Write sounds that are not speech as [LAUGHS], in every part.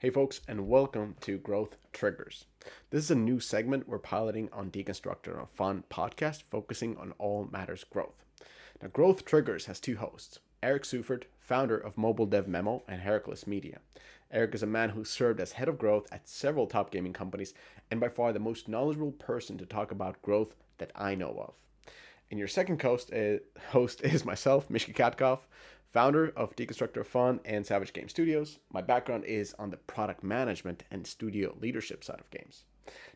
Hey, folks, and welcome to Growth Triggers. This is a new segment we're piloting on Deconstructor of Fun podcast focusing on all matters growth. Now, Growth Triggers has two hosts Eric Seufert, founder of Mobile Dev Memo and Heracles Media. Eric is a man who served as head of growth at several top gaming companies and by far the most knowledgeable person to talk about growth that I know of. And your second eh, host is, [LAUGHS] host is myself, Mishka Katkoff, founder of Deconstructor Fun and Savage Game Studios. My background is on the product management and studio leadership side of games.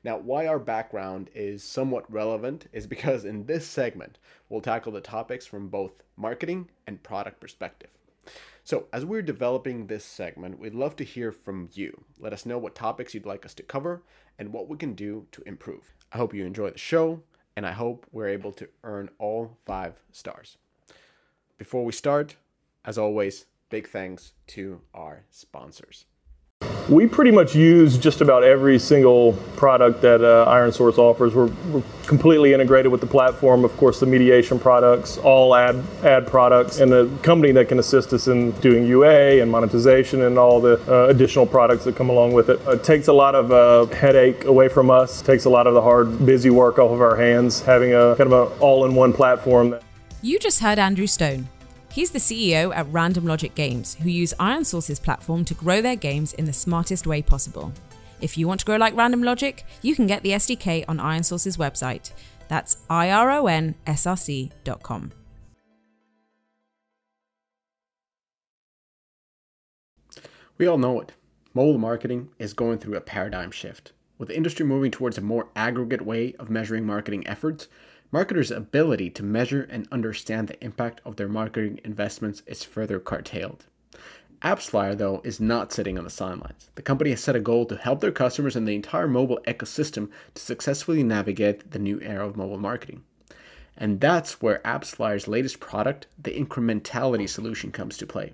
Now, why our background is somewhat relevant is because in this segment, we'll tackle the topics from both marketing and product perspective. So, as we're developing this segment, we'd love to hear from you. Let us know what topics you'd like us to cover and what we can do to improve. I hope you enjoy the show, and I hope we're able to earn all five stars. Before we start, as always, big thanks to our sponsors. We pretty much use just about every single product that uh, ironSource offers. We're, we're, completely integrated with the platform. Of course, the mediation products, all ad ad products, and the company that can assist us in doing UA and monetization and all the uh, additional products that come along with it. It takes a lot of uh, headache away from us. It Takes a lot of the hard, busy work off of our hands. Having a kind of an all-in-one platform. You just heard Andrew Stone. He's the CEO at Random Logic Games, who use Iron Source's platform to grow their games in the smartest way possible. If you want to grow like Random Logic, you can get the SDK on Iron Source's website. That's ironsrc.com. We all know it. Mobile marketing is going through a paradigm shift. With the industry moving towards a more aggregate way of measuring marketing efforts, marketers' ability to measure and understand the impact of their marketing investments is further curtailed. AppsFlyer, though, is not sitting on the sidelines. The company has set a goal to help their customers and the entire mobile ecosystem to successfully navigate the new era of mobile marketing. And that's where AppsFlyer's latest product, the Incrementality solution, comes to play.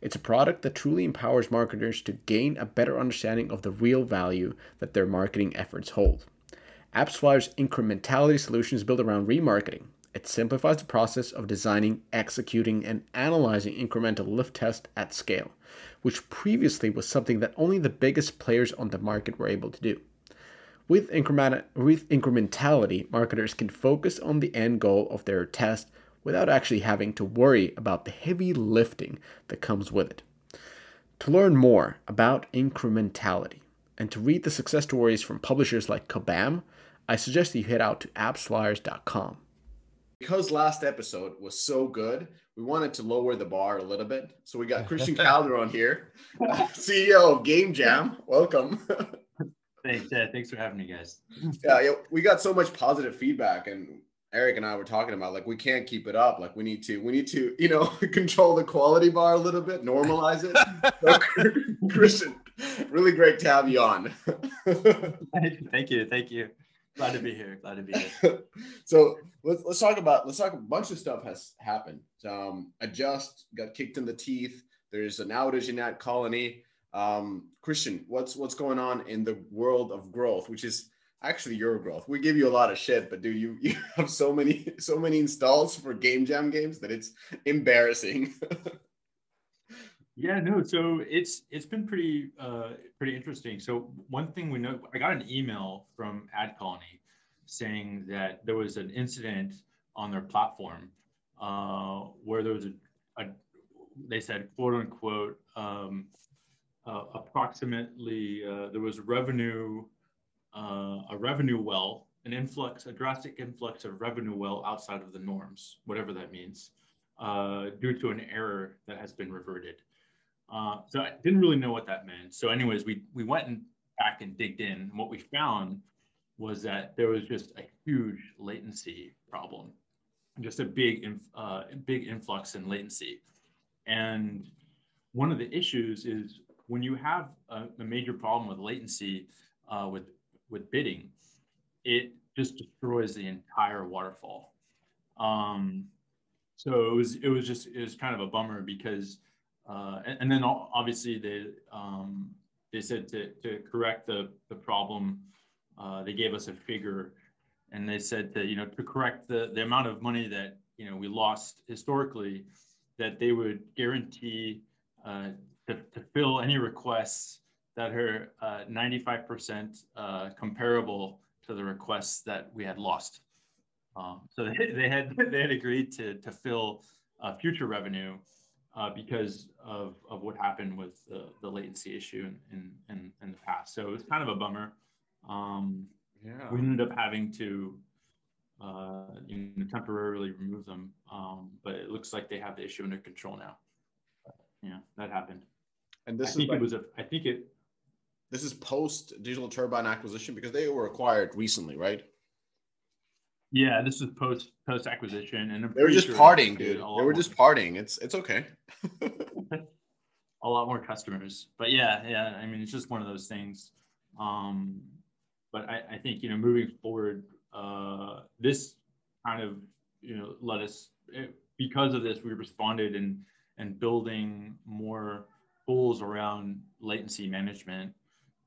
It's a product that truly empowers marketers to gain a better understanding of the real value that their marketing efforts hold. AppsFlyer's incrementality solution is built around remarketing. It simplifies the process of designing, executing, and analyzing incremental lift tests at scale, which previously was something that only the biggest players on the market were able to do. With, increment, with incrementality, marketers can focus on the end goal of their test without actually having to worry about the heavy lifting that comes with it. To learn more about incrementality and to read the success stories from publishers like Kabam, I suggest that you head out to appsflyers.com. Because last episode was so good, we wanted to lower the bar a little bit. So we got Christian Calderon here, [LAUGHS] CEO of Game Jam. Welcome. [LAUGHS] Thanks, yeah, thanks for having me, guys. Yeah, yeah, we got so much positive feedback, and Eric and I were talking about like we can't keep it up. Like we need to, we need to, you know, [LAUGHS] control the quality bar a little bit, normalize it. so, Christian, really great to have you on. thank you, thank you. Glad to be here. Glad to be here. [LAUGHS] so let's let's talk about let's talk. A bunch of stuff has happened. Um, Adjust got kicked in the teeth. There's an outage in Ad Colony. Um, Christian, what's what's going on in the world of growth, which is actually your growth. We give you a lot of shit, but do you [LAUGHS] you have so many so many installs for Game Jam games that it's embarrassing. [LAUGHS] Yeah, no. So it's it's been pretty uh, pretty interesting. So one thing we know, I got an email from Ad Colony saying that there was an incident on their platform uh, where there was a, a, they said quote unquote um, uh, approximately uh, there was revenue uh, a revenue well an influx a drastic influx of revenue well outside of the norms whatever that means uh, due to an error that has been reverted. Uh, so I didn't really know what that meant. So, anyways, we we went and back and digged in. And what we found was that there was just a huge latency problem, just a big uh, big influx in latency. And one of the issues is when you have a, a major problem with latency uh, with with bidding, it just destroys the entire waterfall. Um, so it was it was just it was kind of a bummer because uh, and, and, then obviously they um, they said to, to correct the, the problem, uh, they gave us a figure, and they said that you know to correct the, the amount of money that you know we lost historically, that they would guarantee uh, to, to fill any requests that are uh, 95% uh, comparable to the requests that we had lost. Um, so they, they, had they had agreed to to fill uh, future revenue uh, because of, of what happened with the, the latency issue in, in, in the past. So it was kind of a bummer. Um, yeah. We ended up having to uh, you know, temporarily remove them, um, but it looks like they have the issue under control now. Yeah, that happened. And this I think it was a. I think it. This is post Digital Turbine acquisition because they were acquired recently, right? Yeah, this is post post acquisition, and they were just sure partying, dude. They were just partying. It's it's okay. [LAUGHS] a lot more customers, but yeah, yeah. I mean, it's just one of those things. Um, but I, I think you know, moving forward, uh, this kind of you know let us it, eh, because of this we responded and and building more tools around latency management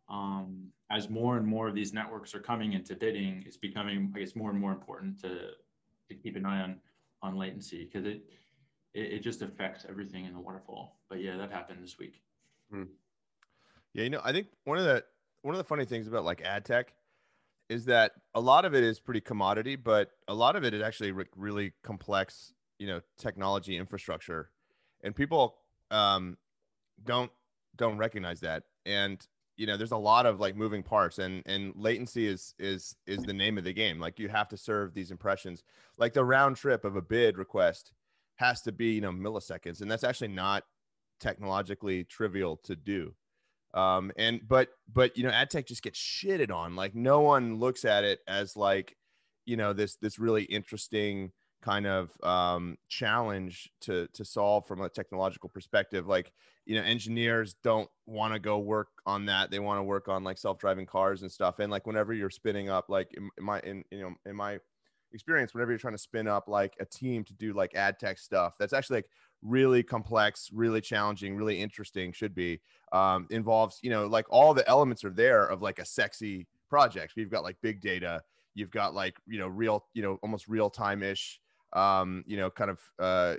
um, as more and more of these networks are coming into bidding, it's becoming, I guess, more and more important to to keep an eye on on latency because it, it, it just affects everything in the waterfall. But yeah, that happened this week. Hmm. Yeah, you know, I think one of the one of the funny things about like ad tech is that a lot of it is pretty commodity, but a lot of it is actually re- really complex, you know, technology infrastructure, and people um, don't don't recognize that. And you know there's a lot of like moving parts and and latency is is is the name of the game. Like you have to serve these impressions. Like the round trip of a bid request has to be you know milliseconds and that's actually not technologically trivial to do. Um and but but you know ad tech just gets shitted on. Like no one looks at it as like you know this this really interesting kind of um, challenge to to solve from a technological perspective. Like you know, engineers don't want to go work on that. They want to work on like self driving cars and stuff. And like whenever you're spinning up, like in, in my in you know in my experience, whenever you're trying to spin up like a team to do like ad tech stuff, that's actually like really complex, really challenging, really interesting. Should be um, involves you know like all the elements are there of like a sexy project. We've got like big data. You've got like you know real you know almost real time ish um, you know, kind of uh,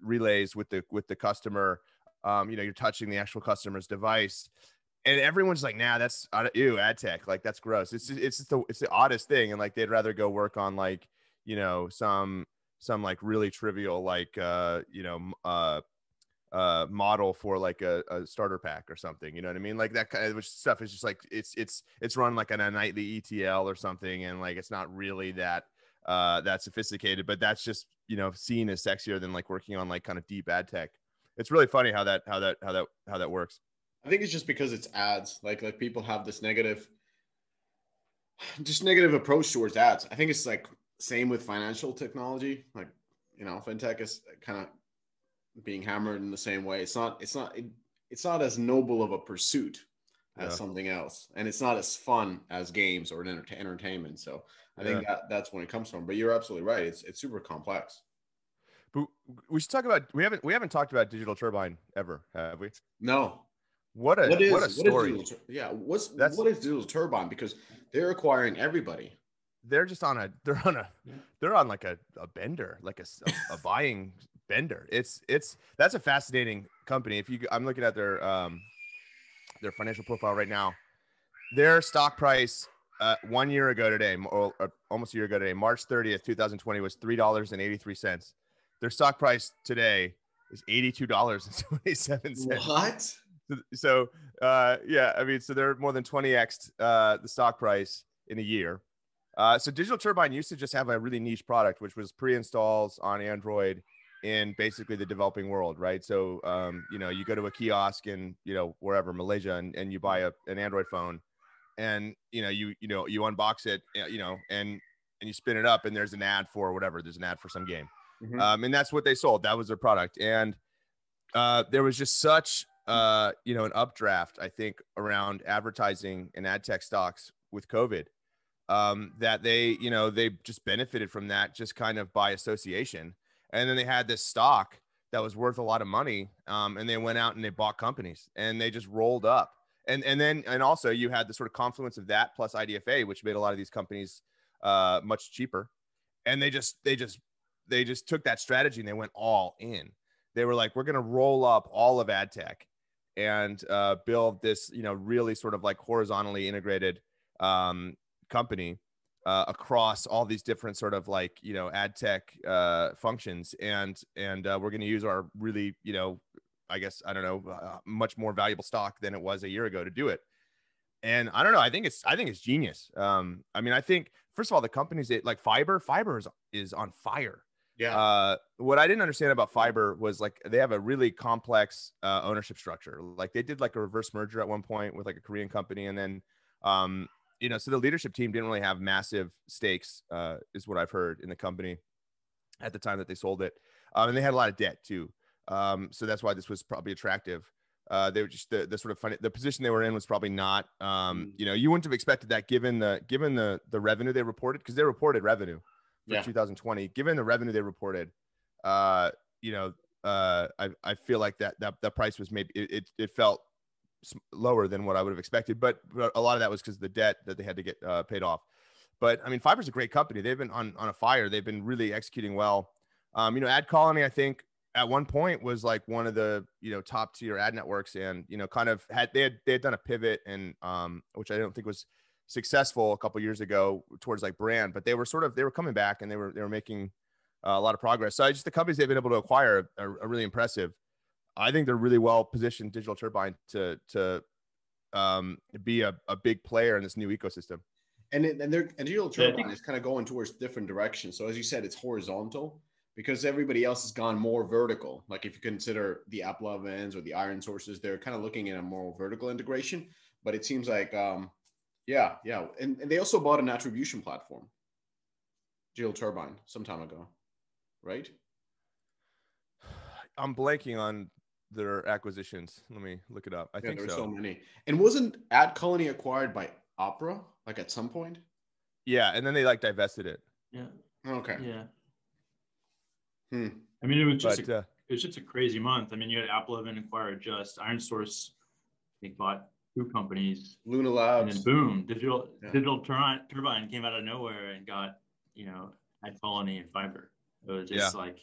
relays with the with the customer. Um, you know, you're touching the actual customer's device, and everyone's like, "Nah, that's ew, ad tech. Like that's gross." It's just, it's just the it's the oddest thing, and like they'd rather go work on like you know some some like really trivial like uh, you know uh, uh model for like a, a, starter pack or something you know what i mean like that kind of stuff is just like it's it's it's run like on a nightly etl or something and like it's not really that uh, that sophisticated, but that's just you know seen as sexier than like working on like kind of deep ad tech. It's really funny how that how that how that how that works. I think it's just because it's ads. Like like people have this negative, just negative approach towards ads. I think it's like same with financial technology. Like you know, fintech is kind of being hammered in the same way. It's not it's not it, it's not as noble of a pursuit as yeah. something else, and it's not as fun as games or entertainment. So I think that that's when it comes from. But you're absolutely right. It's it's super complex. But we should talk about we haven't we haven't talked about Digital Turbine ever, have we? No. What a what, is, what a story. What is yeah, what's that's, what is Digital Turbine? Because they're acquiring everybody. They're just on a they're on a they're on like a, a bender, like a, a, a buying bender. It's it's that's a fascinating company. If you I'm looking at their um their financial profile right now. Their stock price uh, one year ago today, or, or, almost a year ago today, March 30th, 2020, was three dollars and eighty three cents. Their stock price today is eighty two dollars and twenty seven cents. What? So, uh, yeah, I mean, so they're more than twenty x uh, the stock price in a year. Uh, so Digital Turbine used to just have a really niche product, which was pre-installs on Android in basically the developing world, right? So, um, you know, you go to a kiosk in, you know, wherever Malaysia, and, and you buy a, an Android phone, and you know you you know you unbox it you know and and you spin it up and there's an ad for whatever there's an ad for some game mm-hmm. um, and that's what they sold that was their product and uh, there was just such uh, you know an updraft i think around advertising and ad tech stocks with covid um, that they you know they just benefited from that just kind of by association and then they had this stock that was worth a lot of money um, and they went out and they bought companies and they just rolled up and and then and also you had the sort of confluence of that plus IDFA, which made a lot of these companies uh, much cheaper. And they just they just they just took that strategy and they went all in. They were like, we're going to roll up all of ad tech, and uh, build this, you know, really sort of like horizontally integrated um, company uh, across all these different sort of like you know ad tech uh, functions, and and uh, we're going to use our really you know, I guess I don't know, uh, much more valuable stock than it was a year ago to do it. And I don't know. I think it's I think it's genius. Um, I mean, I think first of all, the companies that like Fyber, Fyber is is on fire. Yeah. Uh, what I didn't understand about Fyber was like they have a really complex uh, ownership structure. Like they did like a reverse merger at one point with like a Korean company, and then um, you know, so the leadership team didn't really have massive stakes, uh, is what I've heard in the company at the time that they sold it, um, and they had a lot of debt too. Um, so that's why this was probably attractive. Uh, they were just the, the sort of funny the position they were in was probably not um, you know you wouldn't have expected that given the given the the revenue they reported because they reported revenue for Yeah. 2020 given the revenue they reported uh, you know uh, I, I feel like that that that price was maybe it, it, it felt lower than what I would have expected but, but a lot of that was because of the debt that they had to get uh, paid off. But I mean Fyber's a great company. They've been on on a fire. They've been really executing well. Um, you know Ad Colony I think at one point was like one of the you know top tier ad networks and you know kind of had they had they had done a pivot and um which I don't think was successful a couple years ago towards like brand but they were sort of they were coming back and they were they were making uh, a lot of progress so I just the companies they've been able to acquire are, are really impressive I think they're really well positioned digital turbine to to um be a, a big player in this new ecosystem and it, and they're and digital Yeah, I turbine think- is kind of going towards different directions. So as you said, it's horizontal because everybody else has gone more vertical. Like if you consider the AppLovins or the Iron Sources, they're kind of looking at a more vertical integration. But it seems like, um, yeah, yeah, and, and they also bought an attribution platform, Digital Turbine, some time ago, right? I'm blanking on their acquisitions let me look it up I yeah, think there were so so many. And wasn't Ad Colony acquired by Opera, like at some point? yeah and then they like divested it Yeah. Okay. Yeah. Hmm. I mean, it was just but a, uh, it was just a crazy month. I mean, you had AppLovin acquire Just, Iron Source, they bought two companies, Luna Labs, and then boom, digital Yeah. digital turbine, turbine came out of nowhere and got you know Ad Colony and Fyber. It was just like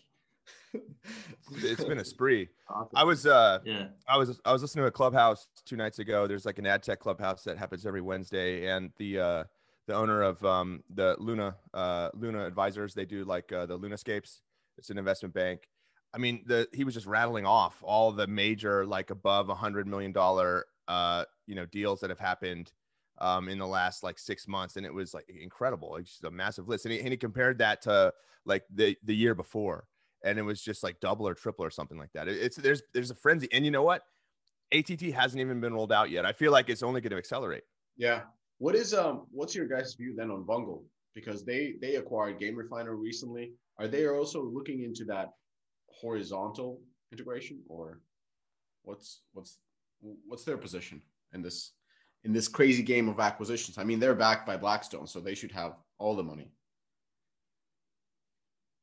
it's been a spree awesome. I was uh yeah I was I was listening to a clubhouse two nights ago. There's like an ad tech clubhouse that happens every Wednesday, and the uh, the owner of um, the Luma uh, Luma Advisors, they do like uh, the LUMAscapes. It's an investment bank. I mean, the he was just rattling off all the major like above a hundred million dollar uh, you know deals that have happened um, in the last like six months, and it was like incredible. Like just a massive list, and he, and he compared that to like the the year before and it was just like double or triple or something like that. It- It's there's there's a frenzy, and you know what? ATT hasn't even been rolled out yet. I feel like it's only going to accelerate. Yeah. What is um what's your guys' view then on Vungle? Because they they acquired GameRefinery recently. Are they also looking into that horizontal integration or what's what's what's their position in this in this crazy game of acquisitions? I mean, they're backed by Blackstone, so they should have all the money.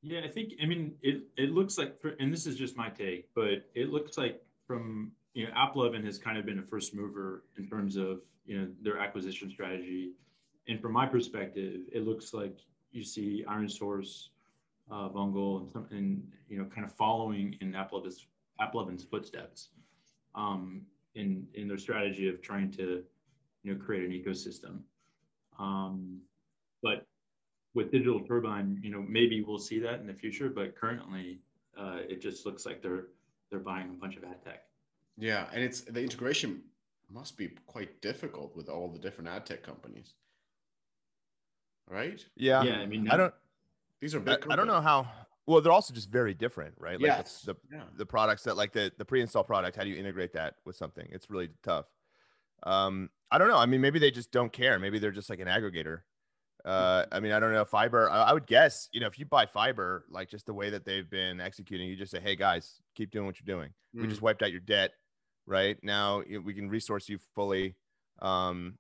Yeah, I think I mean it. It looks like, and this is just my take, but it looks like from you know, AppLovin has kind of been a first mover in terms of you know their acquisition strategy, and from my perspective, it looks like you see Iron Source, uh, Vungle, and some, and you know, kind of following in AppLovin's footsteps, um, in in their strategy of trying to, you know, create an ecosystem, um, but with digital turbine you know maybe we'll see that in the future but currently uh, it just looks like they're they're buying a bunch of ad tech Yeah, and it's the integration must be quite difficult with all the different ad tech companies. Right? Yeah, yeah i mean I don't. These are I, big I don't know how. Well, they're also just very different, right? Like Yes. the, the Yeah. the products that like the the pre-install product. How do you integrate that with something? It's really tough. Um, I don't know. I mean, maybe they just don't care. Maybe they're just like an aggregator. Uh, I mean, I don't know. Fyber. I, I would guess, you know, if you buy Fyber, like just the way that they've been executing, you just say, "Hey guys, keep doing what you're doing. We Mm. just wiped out your debt, right? Now we can resource you fully. Um,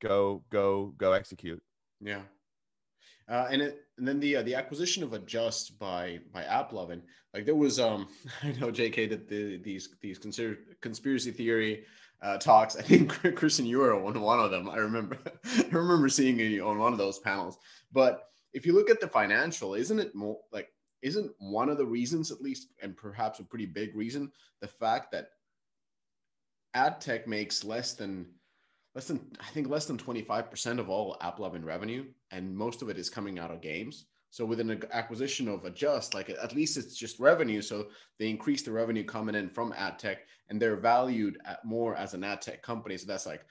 go, go, go execute." Yeah. Uh, and it and then the uh, the acquisition of Adjust by by AppLovin, like there was um [LAUGHS] I know JK that the these these consider conspiracy theory uh, talks. I think Christian you were on one of them. I remember [LAUGHS] I remember seeing you on one of those panels. But if you look at the financial, isn't it more like isn't one of the reasons at least, and perhaps a pretty big reason, the fact that ad tech makes less than less than I think less than 25% of all App AppLovin revenue, and most of it is coming out of games. So with an acquisition of Adjust, like at least it's just revenue. So they increase the revenue coming in from ad tech, and they're valued at more as an ad tech company. So that's like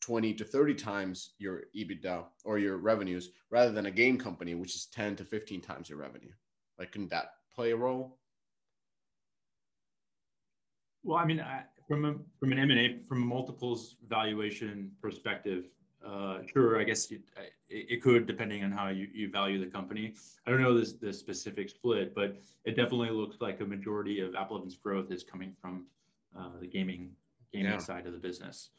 20 to 30 times your EBITDA or your revenues rather than a game company, which is 10 to 15 times your revenue. Like, can that play a role? Well, I mean, I, from a, from an M&A, from multiples valuation perspective, uh, sure, I guess it, it, could, depending on how you, you value the company. I don't know this, the specific split, but it definitely looks like a majority of AppLovin's growth is coming from uh, the gaming gaming yeah. side of the business.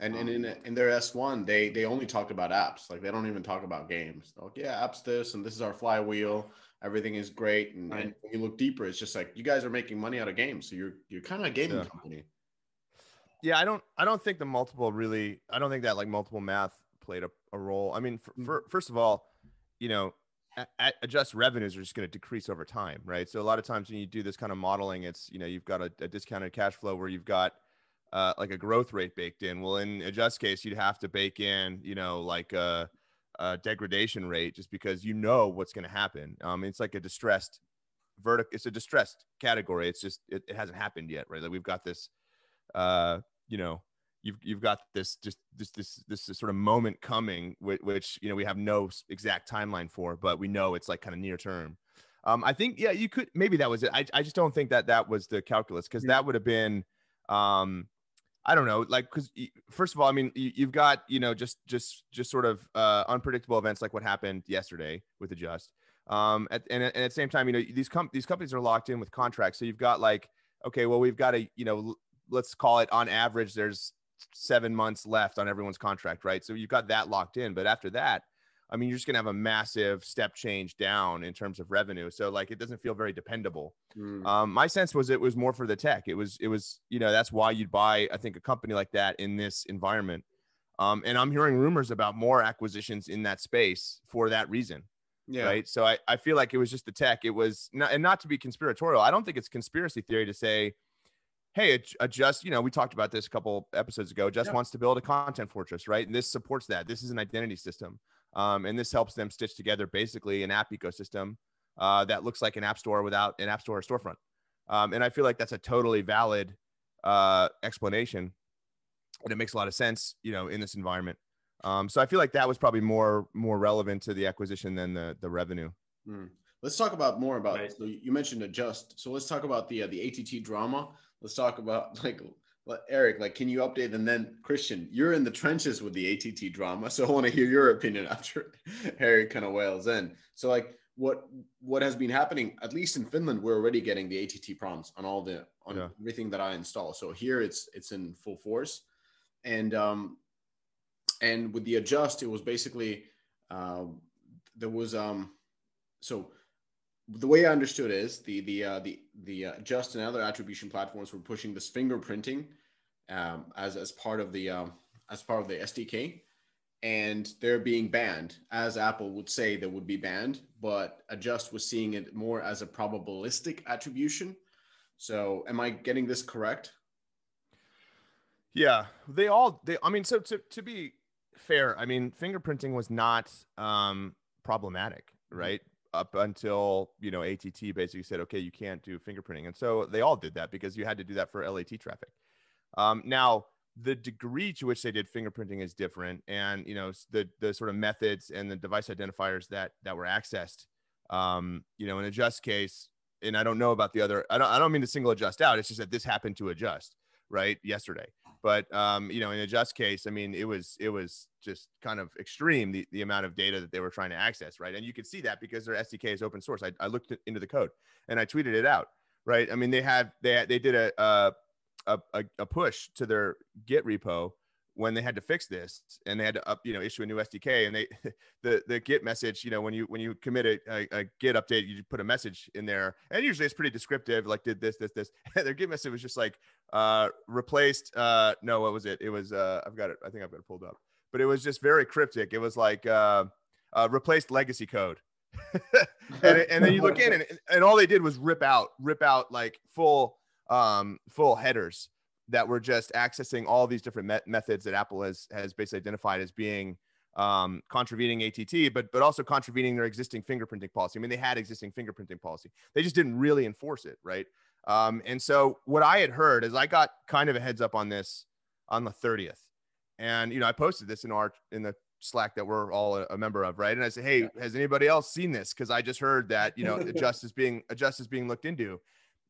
And, and in, in their S1, they they only talked about apps. Like they don't even talk about games. They're like, yeah, apps this, and this is our flywheel. Everything is great. And, right. and when you look deeper, it's just like you guys are making money out of games. So you're you're kind of a gaming yeah. company. Yeah, I don't I don't think the multiple really I don't think that like multiple math played a, a role. I mean, for, mm. for, first of all, you know, at, adjust revenues are just going to decrease over time, right? So a lot of times when you do this kind of modeling, it's you know you've got a, a discounted cash flow where you've got uh, like a growth rate baked in. Well, in adjust case, you'd have to bake in, you know, like a, a degradation rate just because you know what's going to happen. Um, it's like a distressed vertical. It's a distressed category. It's just it, it hasn't happened yet, right? Like we've got this, uh, you know, you've you've got this just this this this, this sort of moment coming, which, which you know we have no exact timeline for, but we know it's like kind of near term. Um, I think yeah, you could maybe that was it. I I just don't think that that was the calculus because that would have been um I don't know, like because first of all, I mean, you, have got you know just just just sort of uh, unpredictable events like what happened yesterday with Adjust, um, at, and, and at the same time, you know these com- these companies are locked in with contracts, so you've got like okay, well we've got a you know let's call it on average there's seven months left on everyone's contract, right? So you've got that locked in, but after that, I mean, you're just gonna have a massive step change down in terms of revenue. So like, it doesn't feel very dependable. Mm. Um, my sense was it was more for the tech. It was it was you know that's why you'd buy I think a company like that in this environment. Um, and I'm hearing rumors about more acquisitions in that space for that reason. Yeah. Right. So I, I feel like it was just the tech. It was not, and not to be conspiratorial. I don't think it's conspiracy theory to say, hey, adjust, you know, we talked about this a couple episodes ago. Just yeah. wants to build a content fortress, right? And this supports that. This is an identity system. Um, and this helps them stitch together basically an app ecosystem uh, that looks like an app store without an app store or storefront. Um, and I feel like that's a totally valid uh, explanation, and it makes a lot of sense, you know, in this environment. Um, so I feel like that was probably more more relevant to the acquisition than the the revenue. Mm. Let's talk about more about. Right. So you mentioned adjust. So let's talk about the uh, the ATT drama. Let's talk about [LAUGHS] like Eric, like, can you update? And then Christian, you're in the trenches with the ATT drama, so I want to hear your opinion [LAUGHS] after Harry kind of wails in. So, like, what what has been happening? At least in Finland, we're already getting the ATT prompts on all the on yeah. everything that I install. So here, it's it's in full force, and um, and with the adjust, it was basically uh, there was um, so the way I understood is the the uh, the the uh, Just and other attribution platforms were pushing this fingerprinting um, as as part of the um, as part of the SDK, and they're being banned, as Apple would say they would be banned, but Adjust was seeing it more as a probabilistic attribution. So, am I getting this correct? Yeah, they all they. I mean, so to to be fair, I mean, fingerprinting was not um, problematic, mm-hmm. right? up until you know ATT basically said, okay, you can't do fingerprinting, and so they all did that because you had to do that for LAT traffic. Um, now, the degree to which they did fingerprinting is different, and you know the the sort of methods and the device identifiers that that were accessed. Um, you know, in Adjust case, and I don't know about the other. I don't I don't mean to single adjust out. It's just that this happened to adjust right yesterday. But um, you know, in Adjust case, I mean, it was it was just kind of extreme the, the amount of data that they were trying to access, right? And you could see that because their SDK is open source. I, I looked into the code and I tweeted it out, right? I mean, they had they they did a a, a, a push to their Git repo when they had to fix this and they had to up, you know, issue a new SDK and they, [LAUGHS] the, the Git message, you know, when you, when you commit a, a, a, Git update, you put a message in there and usually it's pretty descriptive, like did this, this, this, [LAUGHS] their Git message was just like, uh, replaced, uh, no, what was it? It was, uh, I've got it. I think I've got it pulled up, but it was just very cryptic. It was like, uh, uh replaced legacy code. [LAUGHS] and, and then you look in and, and all they did was rip out, rip out like full, um, full headers that were just accessing all these different met- methods that Apple has has basically identified as being um, contravening ATT, but but also contravening their existing fingerprinting policy. I mean, they had existing fingerprinting policy. They just didn't really enforce it, right? Um, and so what I had heard is I got kind of a heads up on this on the 30th, and you know I posted this in our in the Slack that we're all a, a member of, right? And I said, hey, has anybody else seen this? Because I just heard that you know [LAUGHS] justice being justice being looked into,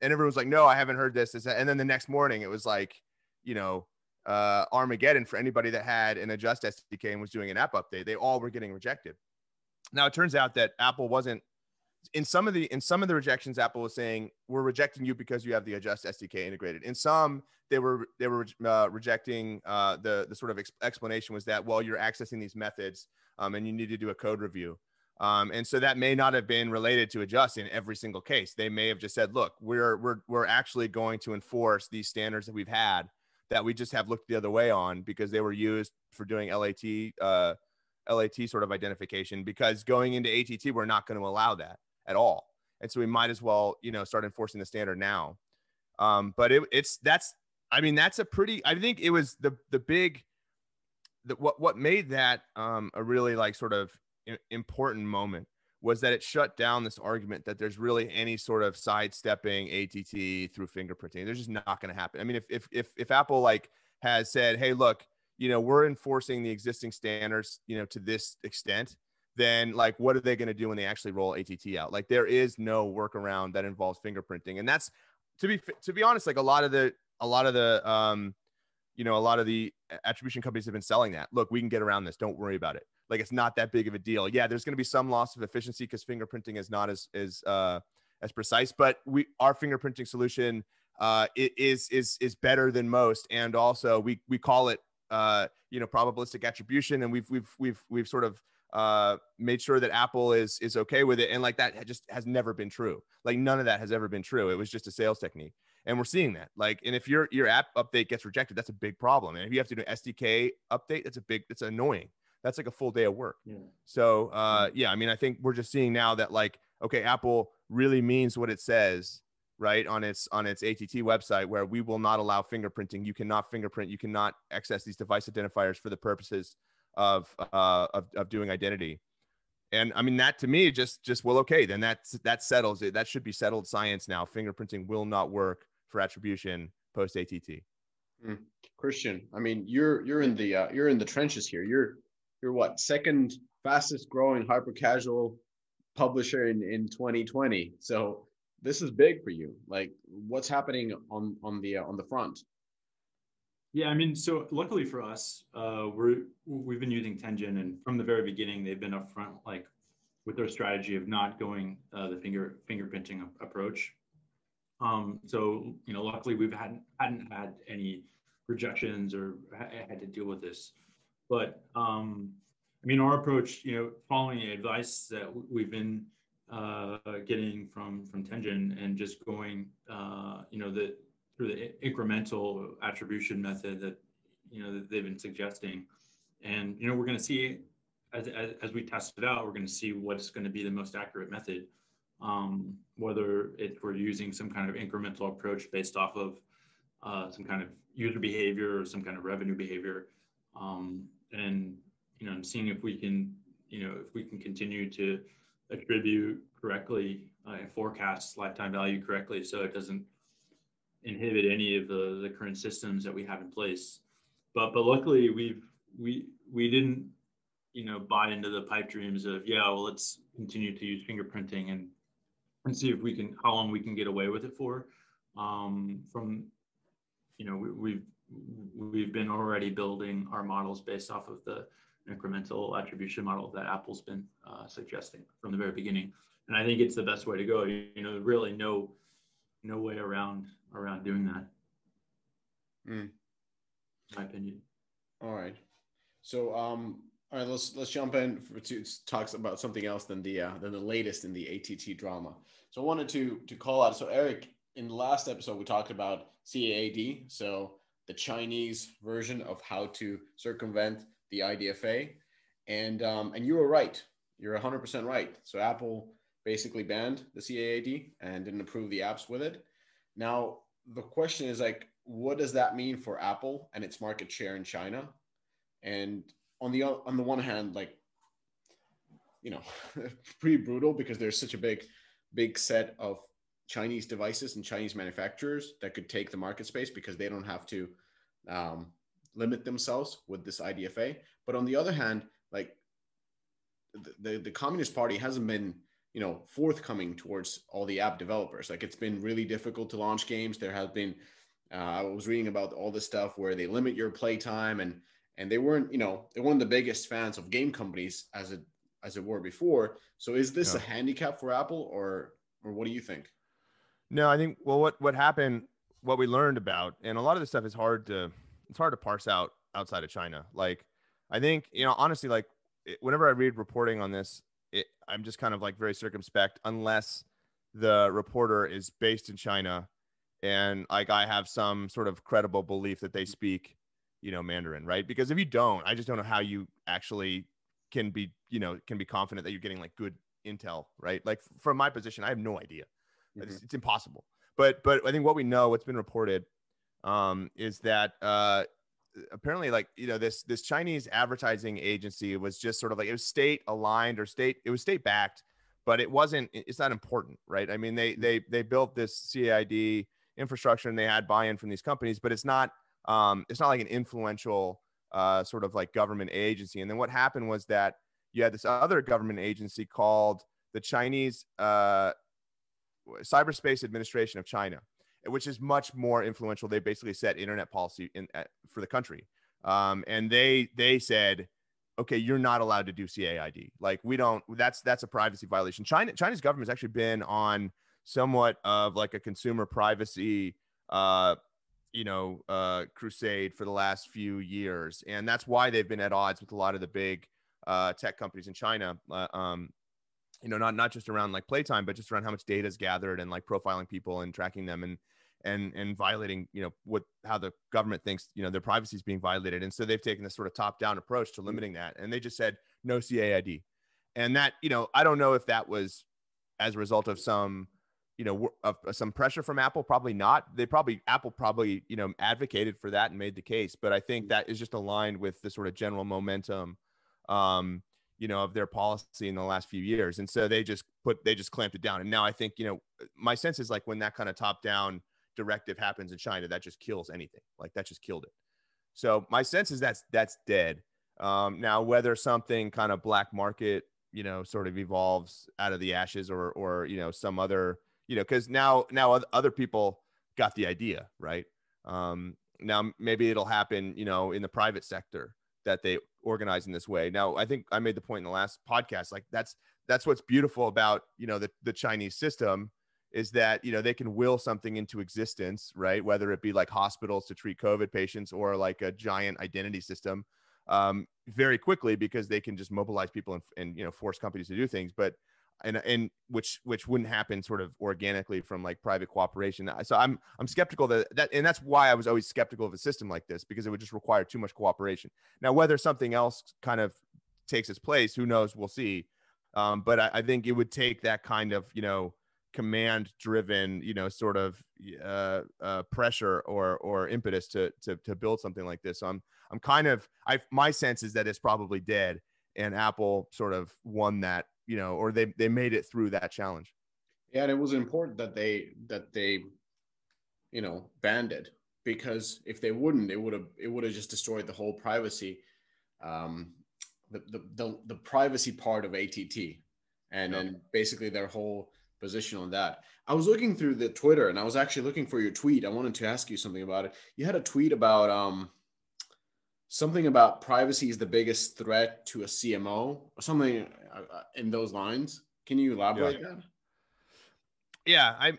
and everyone was like, no, I haven't heard this. And then the next morning it was like, you know, uh, Armageddon for anybody that had an adjust SDK and was doing an app update. They all were getting rejected. Now it turns out that Apple wasn't in some of the in some of the rejections. Apple was saying we're rejecting you because you have the adjust SDK integrated. In some, they were they were uh, rejecting uh, the the sort of ex- explanation was that well you're accessing these methods um, and you need to do a code review. Um, and so that may not have been related to adjust in every single case. They may have just said, look, we're, we're, we're actually going to enforce these standards that we've had that we just have looked the other way on because they were used for doing LAT uh, LAT sort of identification. Because going into ATT, we're not going to allow that at all, and so we might as well you know start enforcing the standard now. Um, but it, it's that's I mean that's a pretty I think it was the the big the, what what made that um, a really like sort of important moment was that it shut down this argument that there's really any sort of sidestepping ATT through fingerprinting. There's just not going to happen. I mean, if, if, if, if Apple like has said, Hey, look, you know, we're enforcing the existing standards, you know, to this extent, then like, what are they going to do when they actually roll ATT out? Like there is no workaround that involves fingerprinting. And that's to be, to be honest, like a lot of the, a lot of the, um, you know, a lot of the attribution companies have been selling that. Look, we can get around this. Don't worry about it like it's not that big of a deal. Yeah, there's going to be some loss of efficiency because fingerprinting is not as as uh, as precise, but we our fingerprinting solution uh, is is is better than most, and also we we call it uh, you know probabilistic attribution, and we've we've we've we've sort of uh, made sure that Apple is is okay with it, and like that just has never been true. Like none of that has ever been true. It was just a sales technique, and we're seeing that. Like, and if your your app update gets rejected, that's a big problem. And if you have to do an SDK update, that's a big that's annoying that's like a full day of work. Yeah. So uh, yeah, I mean, I think we're just seeing now that like, okay, Apple really means what it says, right on its on its ATT website, where we will not allow fingerprinting. You cannot fingerprint. You cannot access these device identifiers for the purposes of uh, of, of doing identity. And I mean that to me just just well okay then that that settles it that should be settled science now fingerprinting will not work for attribution post ATT. Mm. Christian, I mean you're you're in the uh, you're in the trenches here. You're you're what second fastest growing hyper casual publisher in in 2020 so this is big for you. Like what's happening on on the uh, on the front? Yeah i mean so luckily for us uh we're we've been using tenjin and from the very beginning they've been upfront like with their strategy of not going uh, the finger fingerprinting approach. Um so you know luckily we've hadn't hadn't had any rejections or had to deal with this but um, I mean, our approach, you know, following the advice that we've been uh, getting from from Tenjin and just going, uh, you know, the through the incremental attribution method that you know that they've been suggesting, and you know, we're going to see as, as, as we test it out, we're going to see what's going to be the most accurate method. Um, whether it, we're using some kind of incremental approach based off of uh, some kind of user behavior or some kind of revenue behavior. Um, and you know, and seeing if we can, you know, if we can continue to attribute correctly uh, and forecast lifetime value correctly, so it doesn't inhibit any of the the current systems that we have in place. But but luckily we've we we didn't you know buy into the pipe dreams of yeah well let's continue to use fingerprinting and and see if we can how long we can get away with it for um, from you know we, we've we've been already building our models based off of the incremental attribution model that Apple's been uh, suggesting from the very beginning. And I think it's the best way to go. You, you know, really no no way around around doing that. Mm. My opinion. All right. So um all right, let's let's jump in for, to talk about something else than the uh, than the latest in the ATT drama. So I wanted to to call out. So Eric, in the last episode, we talked about CAID. So the Chinese version of how to circumvent the IDFA. And, um, and you were right. You're 100% right. So Apple basically banned the CAID and didn't approve the apps with it. Now, the question is like, what does that mean for Apple and its market share in China? And on the on the one hand, like you know, [LAUGHS] pretty brutal because there's such a big big set of Chinese devices and Chinese manufacturers that could take the market space because they don't have to um, limit themselves with this IDFA. But on the other hand, like the, the, the Communist Party hasn't been you know forthcoming towards all the app developers. Like it's been really difficult to launch games. There has been uh, I was reading about all this stuff where they limit your playtime and and they weren't you know they weren't the biggest fans of game companies as it as it were before. So is this a handicap for Apple or or what do you think? No, I think well, what what happened, what we learned about, and a lot of this stuff is hard to it's hard to parse out outside of China. Like, I think you know, honestly, like whenever I read reporting on this, it, I'm just kind of like very circumspect unless the reporter is based in China and like I have some sort of credible belief that they speak, you know, Mandarin, right? Because if you don't, I just don't know how you actually can be, you know, can be confident that you're getting like good intel, right? Like from my position, I have no idea. Mm-hmm. It's, it's, impossible. But but I think what we know, what's been reported, um, is that uh, apparently like you know this this Chinese advertising agency was just sort of like it was state aligned or state it was state backed, but it wasn't. It's not important, right? I mean they they they built this CAID infrastructure and they had buy in from these companies, but it's not um, it's not like an influential uh, sort of like government agency. And then what happened was that you had this other government agency called the Chinese uh, Cyberspace Administration of China, which is much more influential. They basically set internet policy in, for the country, um, and they they said, okay, you're not allowed to do CAID. Like we don't. That's that's a privacy violation. China China's government has actually been on somewhat of like a consumer privacy uh, you know uh, crusade for the last few years, and that's why they've been at odds with a lot of the big uh, tech companies in China. Uh, um, you know, not not just around like playtime, but just around how much data is gathered and like profiling people and tracking them and and and violating you know what how the government thinks you know their privacy is being violated. And so they've taken this sort of top down approach to limiting that, and they just said no CAID, and that you know I don't know if that was as a result of some you know of, some pressure from apple probably not. They probably apple probably you know advocated for that and made the case but i think that is just aligned with the sort of general momentum um you know of their policy in the last few years. And so they just put they just clamped it down. And now i think you know my sense is like when that kind of top down directive happens in china that just kills anything. Like that just killed it. So my sense is that's that's dead. Um now whether something kind of black market you know sort of evolves out of the ashes or or you know some other you know, because now now other people got the idea, right? Um, now maybe it'll happen, you know, in the private sector that they organize in this way. Now, I think I made the point in the last podcast, like that's that's what's beautiful about you know the the Chinese system is that you know they can will something into existence, right? Whether it be like hospitals to treat COVID patients or like a giant identity system, um, very quickly because they can just mobilize people and, and you know force companies to do things. But and and which which wouldn't happen sort of organically from like private cooperation. So I'm I'm skeptical that that and that's why I was always skeptical of a system like this because it would just require too much cooperation. Now whether something else kind of takes its place, who knows? We'll see. Um, but I, I, think it would take that kind of you know command driven you know sort of uh, uh, pressure or or impetus to, to to build something like this. So I'm I'm kind of I my sense is that it's probably dead and Apple sort of won that you know, or they they made it through that challenge. Yeah, and it was important that they that they, you know, banned it because if they wouldn't, it would have it would have just destroyed the whole privacy, um, the the the, the privacy part of ATT, and then basically their whole position on that. I was looking through the Twitter and I was actually looking for your tweet. I wanted to ask you something about it. You had a tweet about um something about privacy is the biggest threat to a CMO or something uh, in those lines. Can you elaborate yeah. that? Yeah, I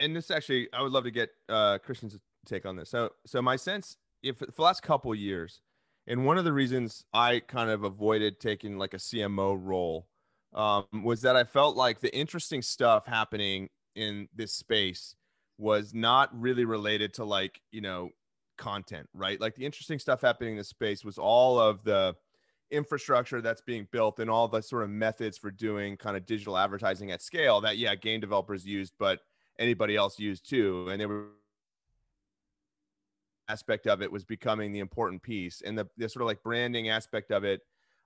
and this actually I would love to get uh Christian's take on this. So so my sense if for the last couple years and one of the reasons I kind of avoided taking like a CMO role um, was that I felt like the interesting stuff happening in this space was not really related to like you know content, right? Like the interesting stuff happening in the space was all of the infrastructure that's being built and all the sort of methods for doing kind of digital advertising at scale that yeah, game developers used, but anybody else used too. And they were aspect of it was becoming the important piece and the, the sort of like branding aspect of it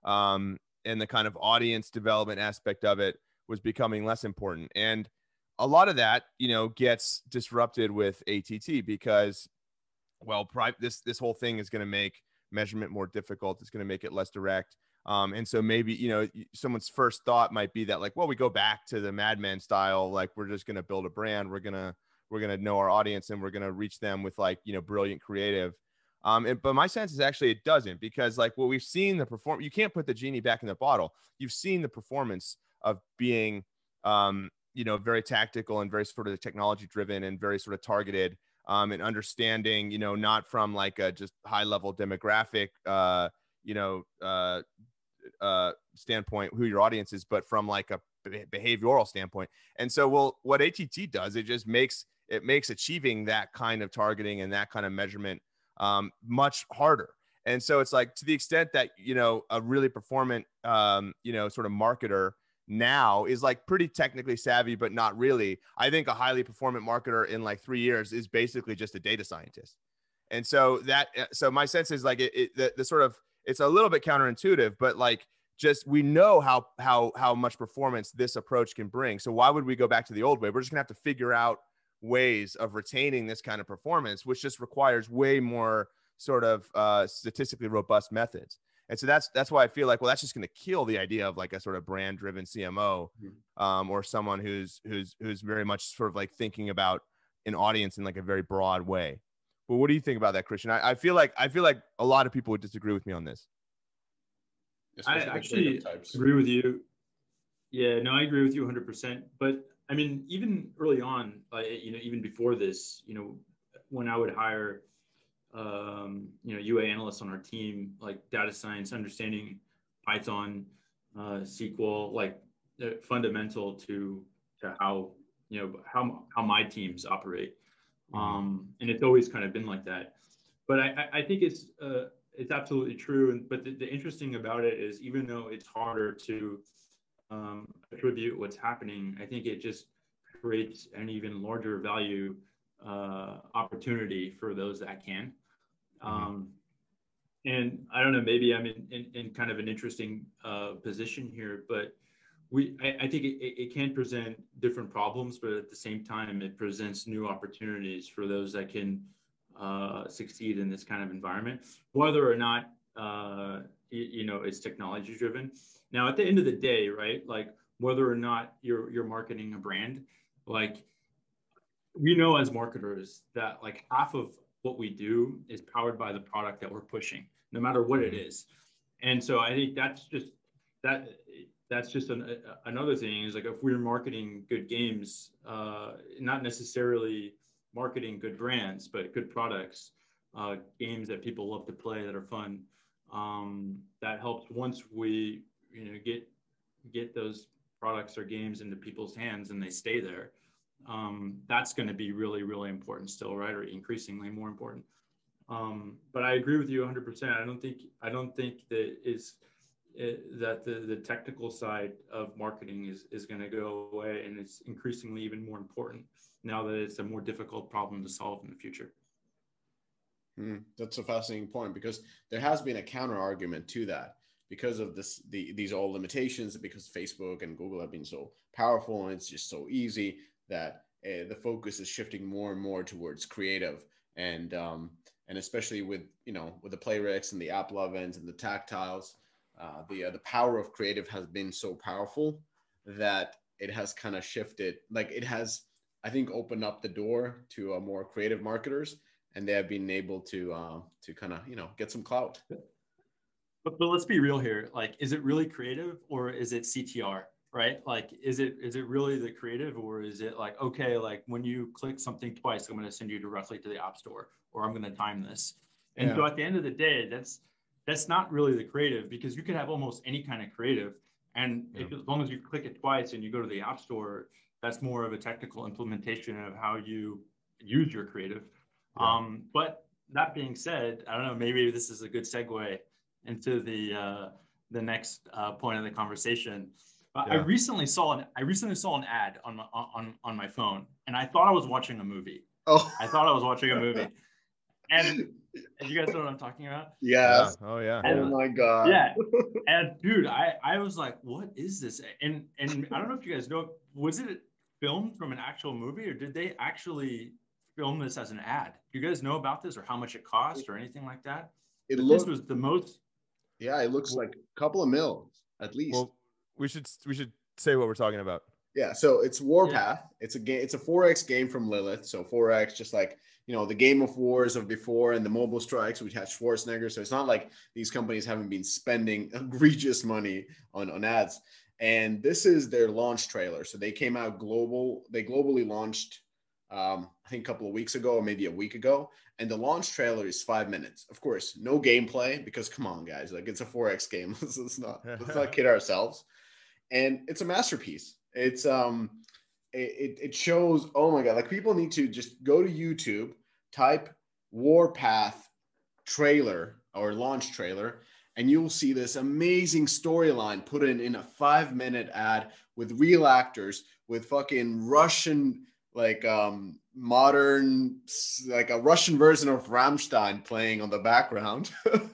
um, and the kind of audience development aspect of it was becoming less important and a lot of that you know gets disrupted with att because well pri- this this whole thing is going to make measurement more difficult it's going to make it less direct. Um, and so maybe you know someone's first thought might be that like well we go back to the Mad Men style like we're just going to build a brand we're going to we're going to know our audience and we're going to reach them with like you know brilliant creative. Um, and, but my sense is actually it doesn't because like what we've seen the perform you can't put the genie back in the bottle. You've seen the performance of being um, you know very tactical and very sort of technology driven and very sort of targeted um, and understanding you know not from like a just high level demographic uh, you know uh, uh, standpoint who your audience is but from like a behavioral standpoint and so well what att does it just makes it makes achieving that kind of targeting and that kind of measurement um, much harder. And so it's like to the extent that you know a really performant um, you know sort of marketer now is like pretty technically savvy, but not really. I think a highly performant marketer in like three years is basically just a data scientist. And so that uh, so my sense is like it, it the, the sort of it's a little bit counterintuitive, but like just we know how how how much performance this approach can bring. So why would we go back to the old way? We're just gonna have to figure out ways of retaining this kind of performance, which just requires way more sort of uh, statistically robust methods. And so that's that's why I feel like well that's just going to kill the idea of like a sort of brand driven CMO mm-hmm. um, or someone who's who's who's very much sort of like thinking about an audience in like a very broad way. But what do you think about that, Christian? I, I feel like I feel like a lot of people would disagree with me on this. Especially I actually agree with you. Yeah, no, I agree with you 100%. But I mean, even early on, uh, you know, even before this, you know, when I would hire, um, you know, UA analysts on our team, like data science, understanding Python, uh, SQL, like fundamental to to how you know how how my teams operate, mm-hmm. um, and it's always kind of been like that. But I, I think it's uh, it's absolutely true. But the, the interesting about it is, even though it's harder to um, attribute what's happening, I think it just creates an even larger value uh, opportunity for those that can. Mm-hmm. Um, and I don't know, maybe I'm in, in, in kind of an interesting uh, position here, but we I, I think it, it can present different problems, but at the same time, it presents new opportunities for those that can uh, succeed in this kind of environment, whether or not uh, you, you know it's technology driven. Now, at the end of the day, right, like whether or not you're you're marketing a brand, like we know as marketers that like half of what we do is powered by the product that we're pushing, no matter what it is. And so I think that's just that that's just an, another thing is like if we're marketing good games, uh, not necessarily marketing good brands, but good products, uh, games that people love to play that are fun. Um, that helps once we you know get get those products or games into people's hands and they stay there um, that's going to be really really important still right? Or increasingly more important. Um, but i agree with you 100% i don't think i don't think that is it, eh, that the, the technical side of marketing is, is going to go away and it's increasingly even more important now that it's a more difficult problem to solve in the future. Mm, that's a fascinating point because there has been a counter argument to that because of this the, these all limitations because facebook and google have been so powerful and it's just so easy that uh, the focus is shifting more and more towards creative and um, and especially with you know with the Playrix and the AppLovins and the tactiles uh, the uh, the power of creative has been so powerful that it has kind of shifted like it has i think opened up the door to uh, more creative marketers and they have been able to uh, to kind of you know get some clout but, but let's be real here. Like, is it really creative or is it CTR? Right? Like, is it is it really the creative or is it like okay, like when you click something twice, I'm going to send you directly to the app store or I'm going to time this. And yeah. so at the end of the day, that's that's not really the creative because you could have almost any kind of creative, and yeah. if, as long as you click it twice and you go to the app store, that's more of a technical implementation of how you use your creative. Yeah. Um, but that being said, I don't know. Maybe this is a good segue into the uh, the next uh, point of the conversation. Yeah. I recently saw an I recently saw an ad on my on on my phone, and I thought I was watching a movie. Oh, I thought I was watching a movie, [LAUGHS] and, and you guys know what I'm talking about? Yes. Yeah. Oh yeah. Oh and- Oh my god. Yeah. [LAUGHS] And dude, I I was like, what is this? And and I don't know if you guys know, was it filmed from an actual movie or did they actually film this as an ad? Do you guys know about this or how much it cost or anything like that? It But looks. this was the most yeah, it looks like a couple of mils at least. Well, we should we should say what we're talking about. Yeah, so it's Warpath. Yeah. It's a game. It's a 4X game from Lilith. So 4X, just like you know the Game of Wars of before, and the Mobile Strikes, which had Schwarzenegger. So it's not like these companies haven't been spending [LAUGHS] egregious money on on ads. And this is their launch trailer. So they came out global. They globally launched, um, I think, a couple of weeks ago or maybe a week ago. And the launch trailer is five minutes. Of course, no gameplay because come on, guys, like it's a 4X game. [LAUGHS] let's, let's not let's not [LAUGHS] kid ourselves. And it's a masterpiece. It's um, it, it- shows. Oh my god, like people need to just go to YouTube, type Warpath trailer or launch trailer, and you'll see this amazing storyline put in in a five minute ad with real actors with fucking Russian like um modern like a Russian version of Rammstein playing on the background. [LAUGHS]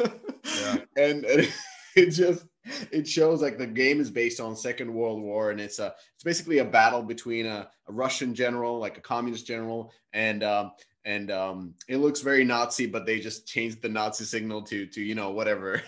Yeah. And, and [LAUGHS] it just it shows like the game is based on Second World War and it's a it's basically a battle between a, a Russian general, like a communist general, and um and um it looks very Nazi, but they just changed the Nazi signal to to you know whatever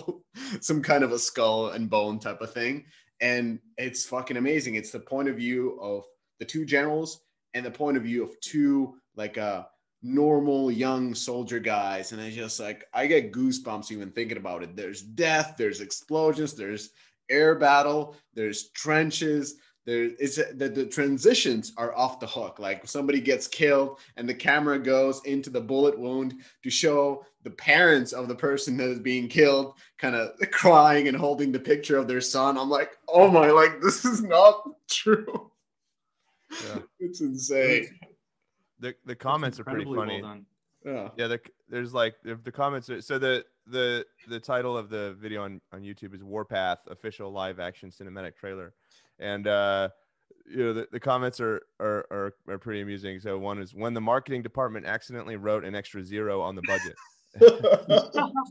[LAUGHS] some kind of a skull and bone type of thing. And it's fucking amazing. It's the point of view of the two generals and the point of view of two like uh normal young soldier guys and i just like i get goosebumps even thinking about it. There's death there's explosions there's air battle there's trenches there is the, the transitions are off the hook. Like somebody gets killed and the camera goes into the bullet wound to show the parents of the person that is being killed kind of [LAUGHS] crying and holding the picture of their son i'm like oh my like this is not [LAUGHS] true. Yeah. it's insane The the comments are pretty funny. well yeah Yeah, the, there's like the, the comments. Are, so the the the title of the video on on YouTube is Warpath official live action cinematic trailer, and uh, you know the, the comments are, are are are pretty amusing. So one is when the marketing department accidentally wrote an extra zero on the budget,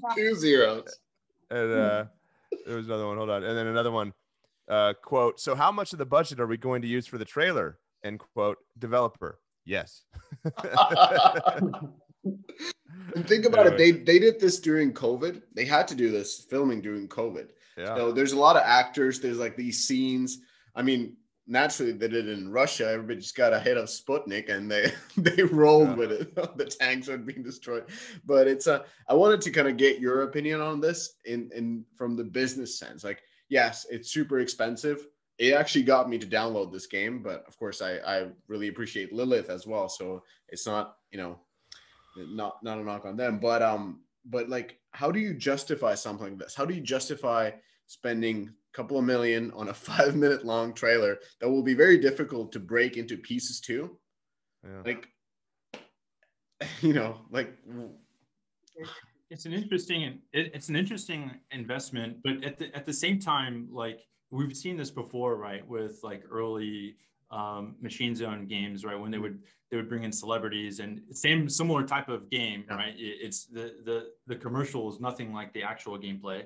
[LAUGHS] two zeros and uh, there was another one. Hold on, and then another one. Uh, quote. So how much of the budget are we going to use for the trailer? End quote. Developer. Yes. [LAUGHS] and think about it they they did this during covid. They had to do this filming during covid. Yeah. so there's a lot of actors there's like these scenes. I mean naturally they did it in russia. Everybody just got a hit of sputnik and they [LAUGHS] they rolled Yeah. with it. [LAUGHS] The tanks are being destroyed. But it's a i wanted to kind of get your opinion on this in in from the business sense. Like yes it's super expensive it actually got me to download this game but of course i i really appreciate lilith as well so it's not you know not not a knock on them but um but like how do you justify something like this how do you justify spending a couple of million on a [LAUGHS] five minute long trailer that will be very difficult to break into pieces too yeah. like [LAUGHS] you know like it's an interesting it, it's an interesting investment but at the at the same time like we've seen this before right with like early um, machine zone games right when they would they would bring in celebrities and same similar type of game Yeah. right? It- it's the the the commercial is nothing like the actual gameplay.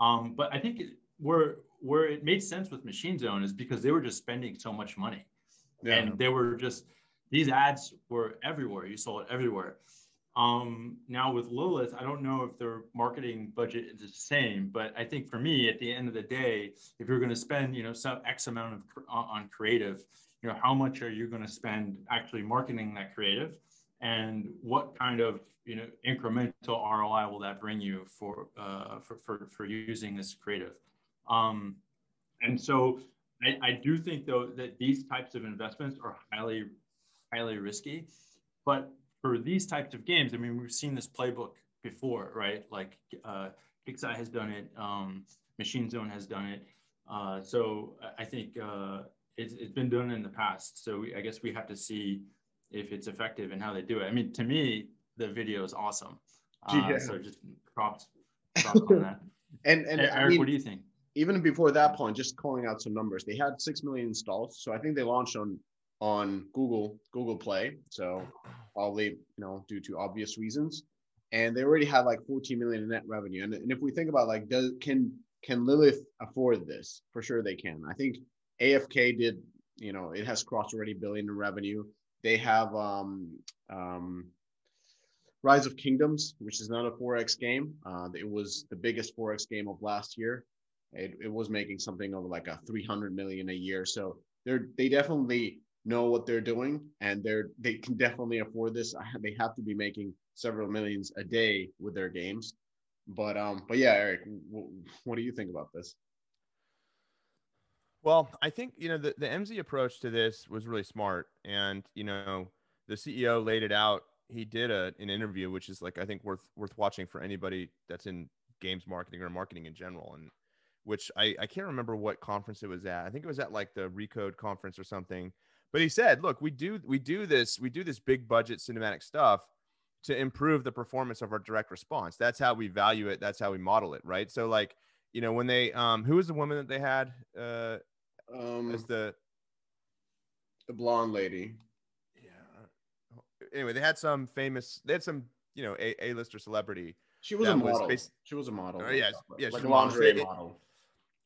Um, but i think it- where where it made sense with machine zone is because they were just spending so much money. Yeah. And they were just these ads were everywhere. You saw it everywhere um now with lilith i don't know if their marketing budget is the same but i think for me at the end of the day if you're going to spend you know some x amount of on creative you know how much are you going to spend actually marketing that creative? And what kind of you know incremental roi will that bring you for uh for for, for using this creative? Um and so I, I do think though that these types of investments are highly highly risky but for these types of games i mean we've seen this playbook before right? Like uh Kixeye has done it um machine zone has done it. Uh so i think uh it's, it's been done in the past. So we, i guess we have to see if it's effective and how they do it. I mean to me the video is awesome. Uh, Yeah. so just props props on that. [LAUGHS] And and Hey, I eric mean, what do you think? even before that point, just calling out some numbers, they had six million installs. So I think they launched on on Google Google Play. So probably you know due to obvious reasons, and they already have like 14 million in net revenue. And, and if we think about like does can can Lilith afford this? For sure they can. I think AFK did. You know it has crossed already billion in revenue. They have um, um, Rise of Kingdoms, which is not a 4X game. Uh, it was the biggest 4X game of last year. It, it was making something of like a 300 million a year. So they're they definitely know what they're doing and they're they can definitely afford this. They have to be making several millions a day with their games. But um, but yeah, Eric, w- what do you think about this? Well, I think you know the the MZ approach to this was really smart, and you know the CEO laid it out. He did a, an interview, which is like I think worth worth watching for anybody that's in games marketing or marketing in general, and which I I can't remember what conference it was at. I think it was at like the Recode conference or something. But he said, "Look, we do we do this we do this big budget cinematic stuff." to improve the performance of our direct response. That's how we value it. That's how we model it, right? So like, you know, when they um who was the woman that they had uh Um, as the the blonde lady. yeah. Anyway, they had some famous they had some, you know, a A-lister celebrity She was a was model. basi- she was a model. Oh, yes, like, yes, like she's a a lingerie model.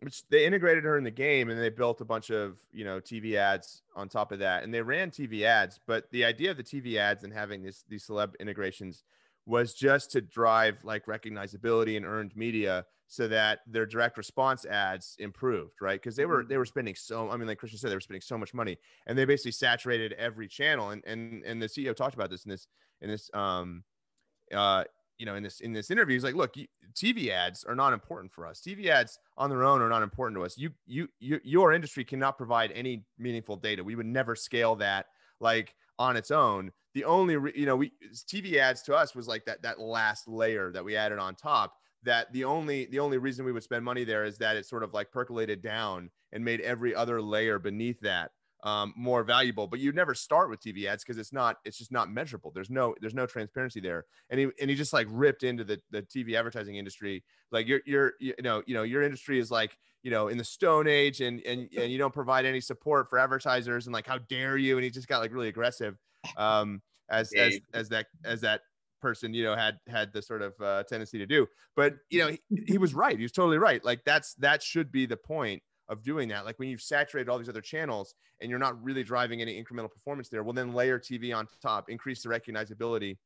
Which they integrated her in the game and they built a bunch of you know TV ads on top of that. And they ran TV ads but the idea of the TV ads and having this these celeb integrations was just to drive like recognizability and earned media so that their direct response ads improved right? Because they were they were spending so I mean like Christian said they were spending so much money and they basically saturated every channel. And and and the CEO talked about this in this in this um uh you know in this in this interview he's like look you, tv ads are not important for us. Tv ads on their own are not important to us. You you, you your industry cannot provide any meaningful data. We would never scale that like on its own. The only re- you know we tv ads to us was like that that last layer that we added on top that the only the only reason we would spend money there is that it sort of like percolated down and made every other layer beneath that um, more valuable. But you never start with TV ads because it's not it's just not measurable. There's no there's no transparency there. And he and he just like ripped into the the TV advertising industry. Like you're you're you know you know your industry is like you know in the stone age and and and you don't provide any support for advertisers and like how dare you and he just got like really aggressive um as as as that as that person you know had had the sort of uh, tendency to do but you know he, he was right he was totally right like that's that should be the point of doing that. Like when you've saturated all these other channels and you're not really driving any incremental performance there, well, then layer TV on top, increase the recognizability,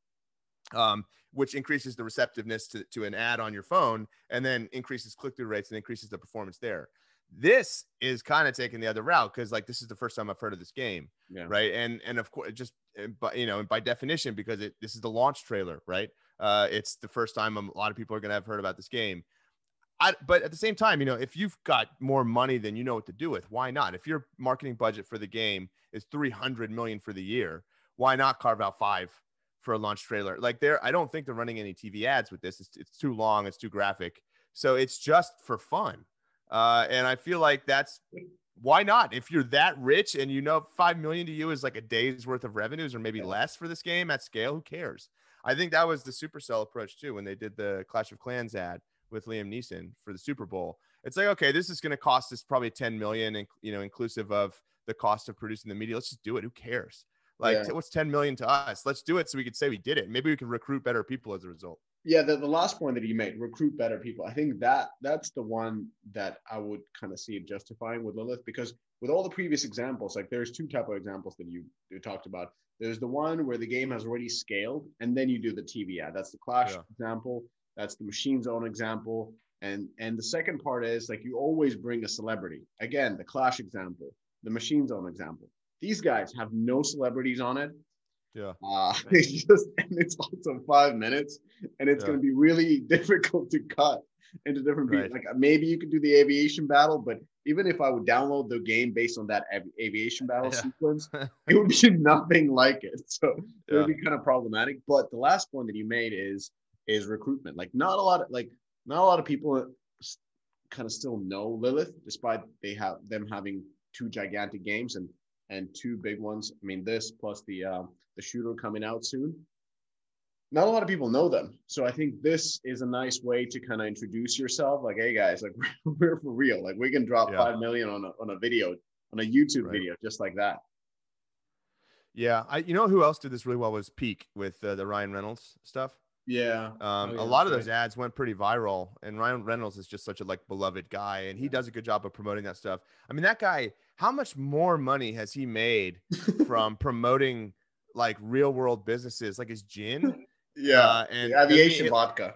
um, which increases the receptiveness to, to an ad on your phone and then increases click through rates and increases the performance there. This is kind of taking the other route because like this is the first time I've heard of this game, Yeah. right? And and of course, just uh, but you know, by definition, because it this is the launch trailer, right? Uh, it's the first time a lot of people are going to have heard about this game. I, but at the same time, you know, if you've got more money than you know what to do with, why not? If your marketing budget for the game is 300 million for the year, why not carve out five for a launch trailer? Like there, I don't think they're running any TV ads with this. It's, it's too long. It's too graphic. So it's just for fun. Uh, and I feel like that's why not? If you're that rich and you know 5 million to you is like a day's worth of revenues or maybe less for this game at scale, who cares? I think that was the Supercell approach too when they did the Clash of Clans ad with Liam Neeson for the Super Bowl. It's like, okay, this is going to cost us probably 10 million, and you know, inclusive of the cost of producing the media. Let's just do it. Who cares? Like, Yeah. what's 10 million to us? Let's do it so we could say we did it. Maybe we can recruit better people as a result. Yeah, the, the last point that you made, recruit better people. I think that that's the one that I would kind of see justifying with Lilith because with all the previous examples, like there's two type of examples that you, you talked about. There's the one where the game has already scaled and then you do the TV ad. That's the Clash Yeah. example. That's the Machine Zone example. And and the second part is like you always bring a celebrity. Again, the Clash example, the Machine Zone example. These guys have no celebrities on it. Yeah. Uh, [LAUGHS] it's just and it's also five minutes, and it's Yeah. going to be really [LAUGHS] difficult to cut into different Right. Like uh, maybe you could do the aviation battle, but even if I would download the game based on that av- aviation battle Yeah. sequence, [LAUGHS] it would be nothing like it. So it would be kind of problematic. But the last point that you made is is recruitment. Like not a lot of like not a lot of people kind of still know Lilith, despite they have them having two gigantic games and and two big ones. I mean, this plus the uh, the shooter coming out soon. Not a lot of people know them, so I think this is a nice way to kind of introduce yourself. Like, hey guys, like we're, [LAUGHS] we're for real. Like we can drop Yeah. five million on a on a video on a YouTube Right. video just like that. Yeah, I you know who else did this really well was Peak with uh, the Ryan Reynolds stuff. Yeah. Um, Oh, yeah, a lot of those ads went pretty viral, and Ryan Reynolds is just such a like beloved guy, and he does a good job of promoting that stuff. I mean, that guy, how much more money has he made [LAUGHS] from promoting like real world businesses, like his gin? [LAUGHS] Yeah. Uh, and the aviation vodka.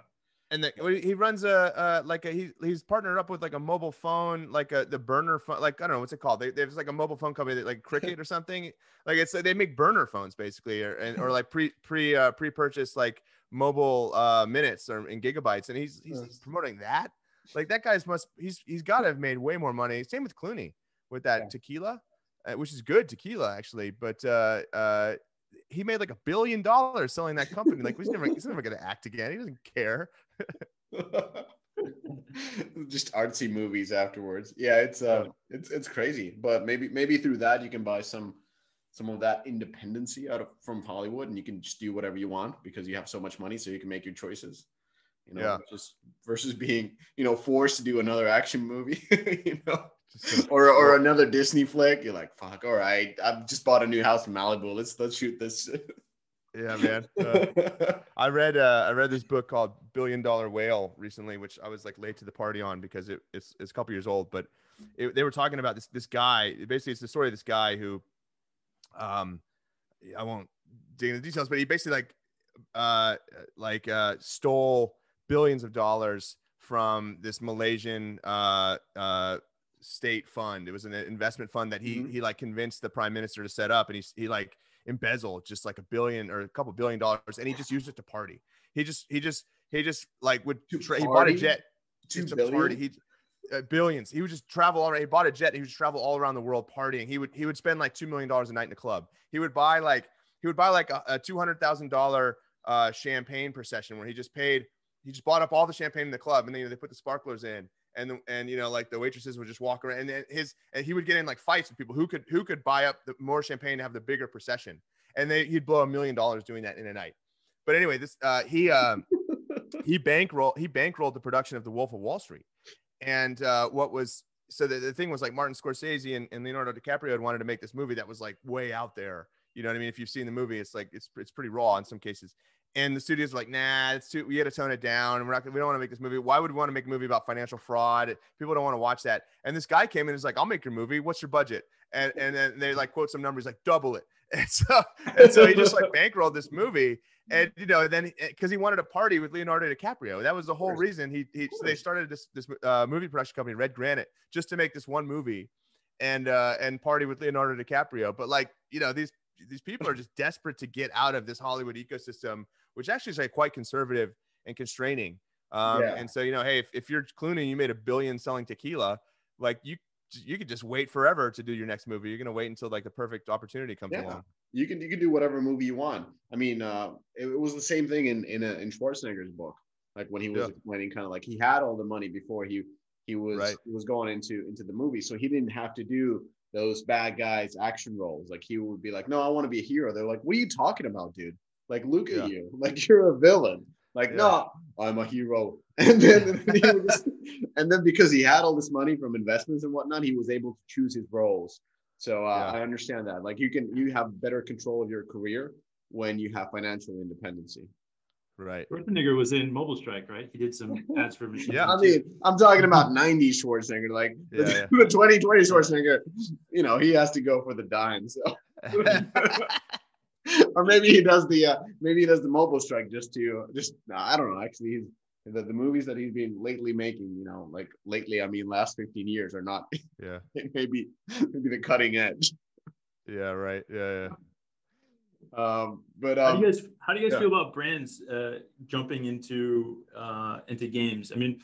and the, he runs a uh, like a he, he's partnered up with like a mobile phone like a the burner phone like I don't know what's it called they there's like a mobile phone company that like Cricket or [LAUGHS] something like it's they make burner phones basically or and, or like pre pre uh, pre purchase like mobile uh minutes or in gigabytes and he's he's, he's promoting that like that guy's must he's he's got to have made way more money same with Clooney with that Yeah. tequila uh, which is good tequila actually but uh uh he made like a billion dollars selling that company like he's never he's never gonna act again he doesn't care [LAUGHS] [LAUGHS] just artsy movies afterwards. Yeah, it's uh it's it's crazy. But maybe maybe through that you can buy some some of that independency out of from Hollywood and you can just do whatever you want because you have so much money so you can make your choices. You know, Yeah. just versus being, you know, forced to do another action movie, [LAUGHS] you know. Or or another Disney flick. You're like, fuck, all right. I've just bought a new house in Malibu. Let's let's shoot this. Yeah, man. Uh, [LAUGHS] I read uh, I read this book called Billion Dollar Whale recently, which I was like late to the party on because it, it's it's a couple years old. But it, they were talking about this this guy. Basically, it's the story of this guy who, um, I won't dig into details, but he basically like uh like uh stole billions of dollars from this Malaysian uh uh state fund. It was an investment fund that he Mhm. he like convinced the prime minister to set up, and he he like embezzled just like a billion or a couple billion dollars, and he just used it to party. He just he just he just like would tra- he bought a jet Two to party. He uh, billions. He would just travel all around. He bought a jet. He would travel all around the world partying. He would he would spend like two million dollars a night in a club. He would buy like he would buy like a, a two hundred thousand dollar uh champagne procession where he just paid he just bought up all the champagne in the club and then you know, they put the sparklers in and the, and you know like the waitresses would just walk around and then his and he would get in like fights with people who could who could buy up the more champagne to have the bigger procession and they he'd blow a million dollars doing that in a night but anyway this uh he um [LAUGHS] he bankrolled he bankrolled the production of the wolf of wall street and uh what was so the, the thing was like martin scorsese and, and leonardo dicaprio had wanted to make this movie that was like way out there. You know what i mean? If you've seen the movie it's like it's it's pretty raw in some cases and the studios like, nah, it's too. We got to tone it down, and we're not, we don't want to make this movie. Why would we want to make a movie about financial fraud? People don't want to watch that. And this guy came in and was like, I'll make your movie. What's your budget? And and then they like quote some numbers like double it. [LAUGHS] And so and so he just like [LAUGHS] bankrolled this movie, and you know then because he wanted to party with Leonardo DiCaprio. That was the whole reason he he so they started this this uh, movie production company, Red Granite, just to make this one movie, and uh and party with Leonardo DiCaprio. But like you know these these people are just desperate to get out of this Hollywood ecosystem, which actually is like quite conservative and constraining. Um, Yeah. And so, you know, hey, if, if you're Clooney, you made a billion selling tequila, like you, you could just wait forever to do your next movie. You're gonna wait until like the perfect opportunity comes Yeah. along. you can you can do whatever movie you want. I mean, uh, it, it was the same thing in in, a, in Schwarzenegger's book. Like when he was Yeah. explaining, kind of like he had all the money before he he was Right. he was going into into the movie, so he didn't have to do those bad guys action roles. Like he would be like, "No, I want to be a hero." They're like, "What are you talking about, dude? Like, look Yeah. at you, [LAUGHS] like you're a villain." Like, Yeah. no, I'm a hero. [LAUGHS] And then, he would just- and then because he had all this money from investments and whatnot, he was able to choose his roles. So uh, Yeah. I understand that. Like you can you have better control of your career when you have financial independency. Right. Schwarzenegger was in Mobile Strike, right? He did some [LAUGHS] ads for Machine. Yeah. I mean, I'm talking about 90s Schwarzenegger, like the, Yeah, yeah. the 2020 Schwarzenegger. You know, he has to go for the dime. So, [LAUGHS] or maybe he does the uh, maybe he does the mobile strike just to just no, I don't know. Actually, he's the, the movies that he's been lately making. You know, like lately, I mean, last 15 years are not [LAUGHS] yeah. maybe maybe the cutting edge. Yeah. Right. Yeah. Yeah. Um, but How um, do you guys how do you guys yeah. feel about brands uh, jumping into uh, into games? I mean,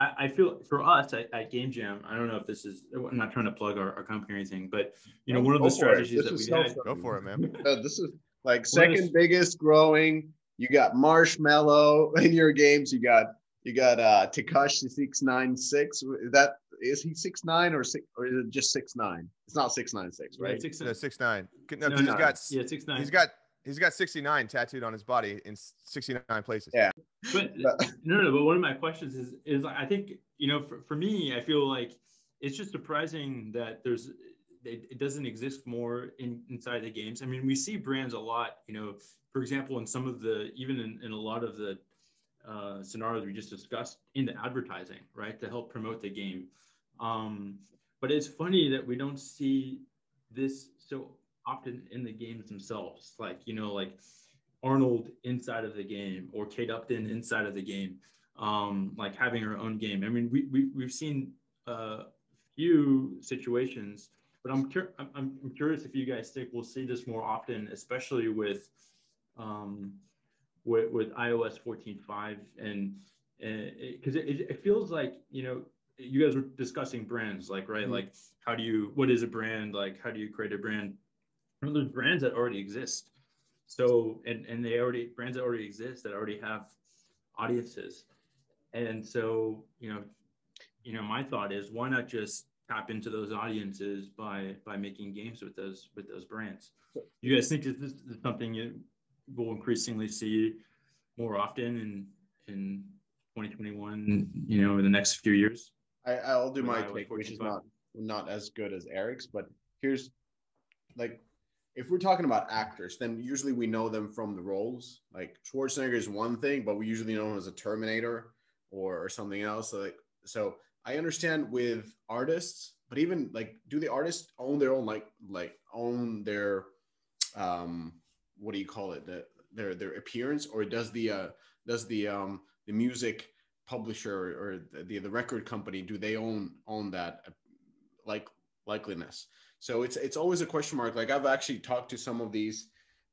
I, I feel for us at, at Game Jam, I don't know if this is I'm not trying to plug our, our company or anything, but you know, one of Go the strategies that that is we had. so Go for it, man. Uh, this is like What is- second biggest growing. You got Marshmello [LAUGHS] in your games. You got you got uh Tekashi six nine six. Is that is he six nine or six or is it just six nine? It's not six nine six, Yeah, right? six, No, six nine. No, No, 'cause he's no. got yeah, six nine. he's got he's got 69 tattooed on his body in 69 places. Yeah. But [LAUGHS] no, no. But one of my questions is, is I think you know, for, for me, I feel like it's just surprising that there's it, it doesn't exist more in, inside the games. I mean, we see brands a lot. You know, for example, in some of the even in, in a lot of the uh, scenarios we just discussed into advertising, right, to help promote the game. Um, but it's funny that we don't see this so often in the games themselves. Like you know, like Arnold inside of the game or Kate Upton inside of the game, um, like having her own game. I mean, we, we we've seen a few situations, but I'm, cur- I'm I'm curious if you guys think we'll see this more often, especially with um, with, with iOS 14.5 and because it, it, it, feels like you know you guys were discussing brands like right mm-hmm. like how do you what is a brand? Like how do you create a brand? Well, there's brands that already exist. So and and they already brands that already exist that already have audiences. And so you know you know my thought is why not just tap into those audiences by by making games with those with those brands you guys think this is something you will increasingly see more often in in 2021 you know in the next few years I, i'll do my take which is not not as good as eric's but here's like if we're talking about actors, then usually we know them from the roles. Like Schwarzenegger is one thing, but we usually know him as a Terminator or, or something else. So, like, so I understand with artists, but even like, do the artists own their own like like own their um what do you call it the, their their appearance or does the uh does the um the music publisher or the the record company do they own own that like likeliness so it's it's always a question mark. Like I've actually talked to some of these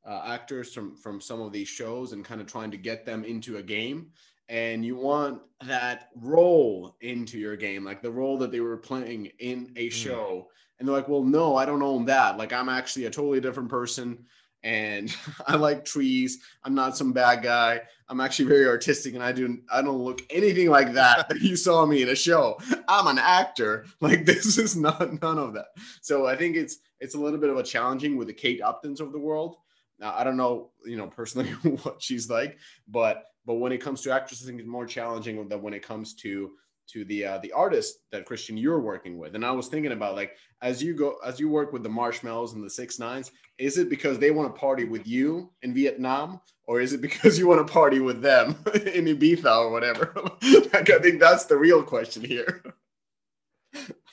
uh, actors from from some of these shows and kind of trying to get them into a game. And you want that role into your game, like the role that they were playing in a hmm. show. Mm. And they're like, well, no, I don't own that. Like I'm actually a totally different person and [LAUGHS] I like trees. I'm not some bad guy. I'm actually very artistic, and I do I don't look anything like that that you saw me in a show. I'm an actor. [LAUGHS] Like this is not none of that. So I think it's it's a little bit of a challenging with the Kate Uptons of the world. Now I don't know, you know, personally [LAUGHS] what she's like, but but when it comes to actresses, I think it's more challenging than when it comes to to the uh, the artist that Christian you're working with. And I was thinking about like as you go as you work with the Marshmells and the Six Nines, is it because they want to party with you in Vietnam, or is it because you want to party with them [LAUGHS] in Ibiza or whatever? [LAUGHS] like I think that's the real question here.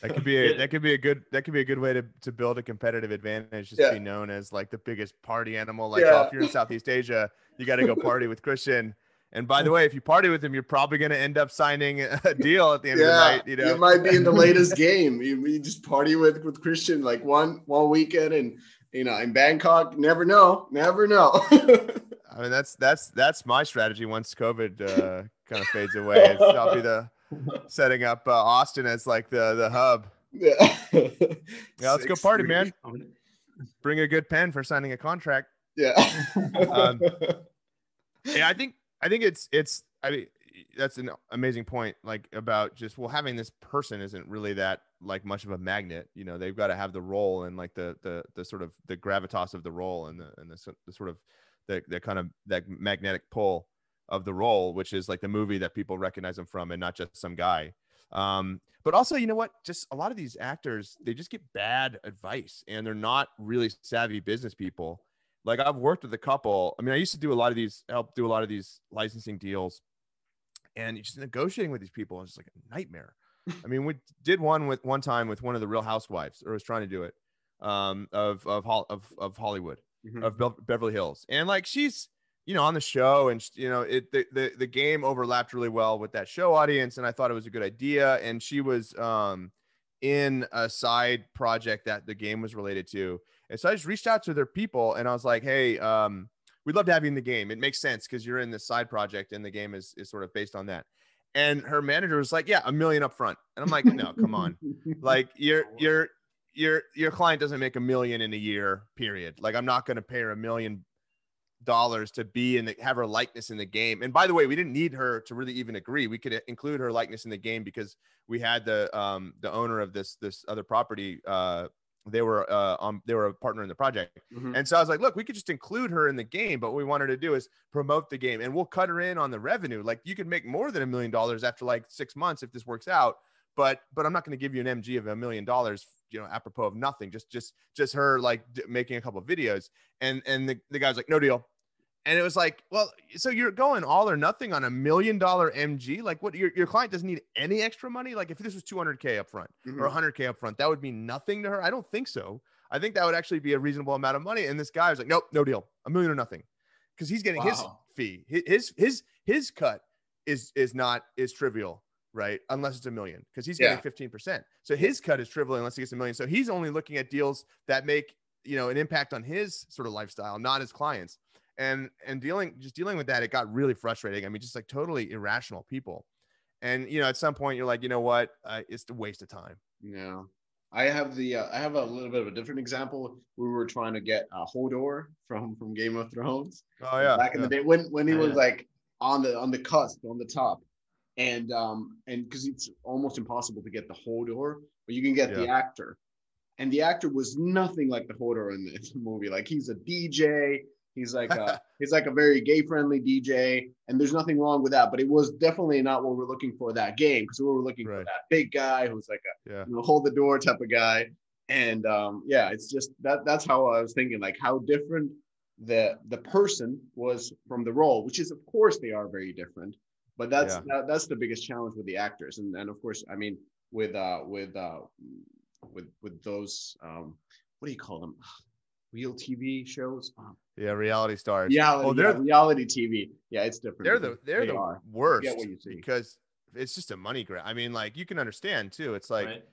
That could be a that could be a good that could be a good way to, to build a competitive advantage. Just yeah. be known as like the biggest party animal. Like yeah. oh, if you're in Southeast Asia, you got to go party with Christian and by the way, if you party with him, you're probably going to end up signing a deal at the end yeah, of the night. You know, you might be in the latest game. You, you, just party with with Christian like one one weekend, and you know, in Bangkok. Never know, never know. [LAUGHS] I mean, that's that's that's my strategy. Once COVID uh, kind of fades away, [LAUGHS] I'll be the setting up uh, Austin as like the the hub. Yeah, [LAUGHS] yeah. Let's go party, man. Bring a good pen for signing a contract. Yeah. um, yeah, I think I think it's it's I mean that's an amazing point like about just well having this person isn't really that like much of a magnet you know they've got to have the role and like the the the sort of the gravitas of the role and the and the, the sort of the, the kind of that magnetic pull of the role which is like the movie that people recognize them from and not just some guy. Um but also you know what? Just a lot of these actors they just get bad advice and they're not really savvy business people like I've worked with a couple. I mean, I used to do a lot of these, help do a lot of these licensing deals, and just negotiating with these people is just like a nightmare. [LAUGHS] I mean, we did one with one time with one of the Real Housewives, or was trying to do it, um, of of of of Hollywood, mm-hmm. of Be- Beverly Hills, and like she's you know on the show, and you know it the, the the game overlapped really well with that show audience, and I thought it was a good idea, and she was um in a side project that the game was related to and so I just reached out to their people and I was like, hey, um, we'd love to have you in the game. It makes sense because you're in this side project and the game is, is sort of based on that. And her manager was like, yeah, a million up front. And I'm like, no, come on. [LAUGHS] Like your, your, your, your client doesn't make a million in a year, period. Like I'm not going to pay her a million dollars to be in the have her likeness in the game. And by the way, we didn't need her to really even agree. We could include her likeness in the game because we had the um the owner of this this other property uh they were uh um they were a partner in the project mm-hmm. and so i was like look we could just include her in the game but what we wanted to do is promote the game and we'll cut her in on the revenue like you could make more than a million dollars after like six months if this works out but but I'm not going to give you an MG of a million dollars, you know, apropos of nothing. Just just just her like d- making a couple of videos, and and the, the guy's like, no deal. And it was like, well, so you're going all or nothing on a million dollar MG? Like, what your, your client doesn't need any extra money? Like, if this was 200K up front Mhm. or 100K up front, that would mean nothing to her? I don't think so. I think that would actually be a reasonable amount of money. And this guy was like, nope, no deal, a million or nothing, because he's getting his fee. His his his cut is is not is trivial, right? Unless it's a million, because he's Yeah. getting 15%. So his cut is trivial unless he gets a million. So he's only looking at deals that make you know an impact on his sort of lifestyle, not his clients. And and dealing just dealing with that, it got really frustrating. I mean, just like totally irrational people. And you know, at some point, you're like, you know what? Uh, it's a waste of time. Yeah. I have the uh, I have a little bit of a different example. We were trying to get uh, Hodor from from Game of Thrones Oh yeah, back in yeah. the day when when he Oh, was yeah. like on the on the cusp on the top, and um and because it's almost impossible to get the Hodor, but you can get the actor, and the actor was nothing like the Hodor in in the [LAUGHS] movie. Like he's a DJ. He's like a [LAUGHS] he's like a very gay friendly DJ, and there's nothing wrong with that. But it was definitely not what we're looking for that game because we were looking for that big guy who's like a Yeah. you know, hold the door type of guy. And um, yeah, it's just that that's how I was thinking, like how different the the person was from the role, which is of course they are very different. But that's Yeah. that, that's the biggest challenge with the actors, and and of course, I mean with uh with uh with with those um what do you call them? Real TV shows. Um, yeah, reality stars. reality, oh, they're yeah, reality TV. Yeah, it's different. they're the they're they the are. worst what you see. because it's just a money grab. I mean, like you can understand too. It's like right?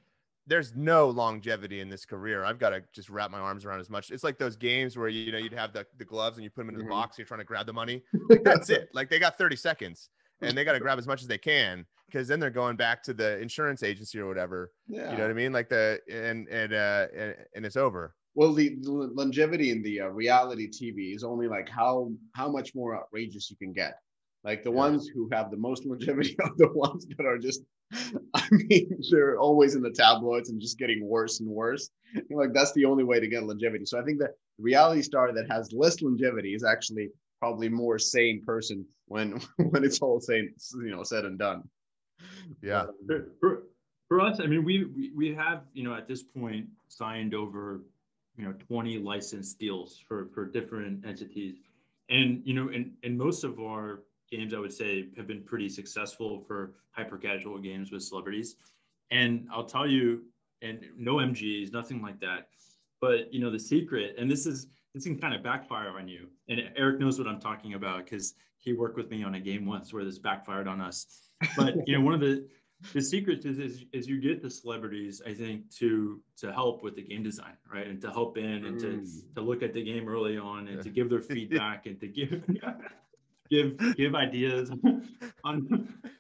there's no longevity in this career. I've got to just wrap my arms around as much. It's like those games where you know you'd have the, the gloves and you put them into Mhm. the box. You're trying to grab the money. Like, [LAUGHS] that's it. Like they got 30 seconds and they got to grab as much as they can because then they're going back to the insurance agency or whatever. Yeah. You know what I mean? Like the and and uh and, and it's over. Well, the, the longevity in the uh, reality TV is only like how how much more outrageous you can get. Like the Yeah. ones who have the most longevity [LAUGHS] are the ones that are just, [LAUGHS] I mean, they're always in the tabloids and just getting worse and worse. You're like that's the only way to get longevity. So I think that the reality star that has less longevity is actually probably more sane person when [LAUGHS] when it's all said you know said and done. Yeah. for, for, for us, I mean, we, we we have you know at this point signed over you know 20 licensed deals for for different entities, and you know, and and most of our games, I would say, have been pretty successful for hyper casual games with celebrities. And I'll tell you, and no MGs, nothing like that. But you know, the secret, and this is this can kind of backfire on you. And Eric knows what I'm talking about because he worked with me on a game once where this backfired on us. But you know, one of the the secret is, is is you get the celebrities i think to to help with the game design right and to help in and to Mm. to look at the game early on and Yeah. to give their [LAUGHS] feedback and to give [LAUGHS] give give ideas [LAUGHS] on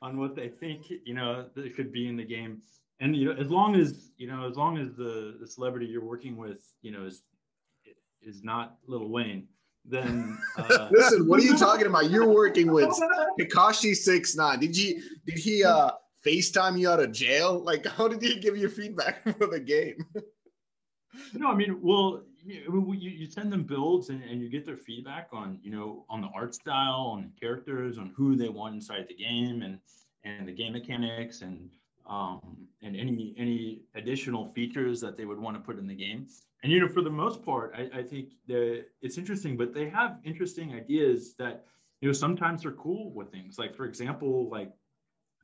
on what they think you know that could be in the game and you know as long as you know as long as the the celebrity you're working with you know is is not Lil Wayne then uh, Listen, what are you talking about? You're working with Kakashi Six Nine. Did you did he uh FaceTime you out of jail? Like, how did he give you feedback [LAUGHS] for the game? No, I mean, well, you, you, send them builds and, and you get their feedback on, you know, on the art style, on the characters, on who they want inside the game, and and the game mechanics, and um, and any any additional features that they would want to put in the game. And you know, for the most part, I, I think that it's interesting, but they have interesting ideas that you know sometimes they're cool with things. Like for example, like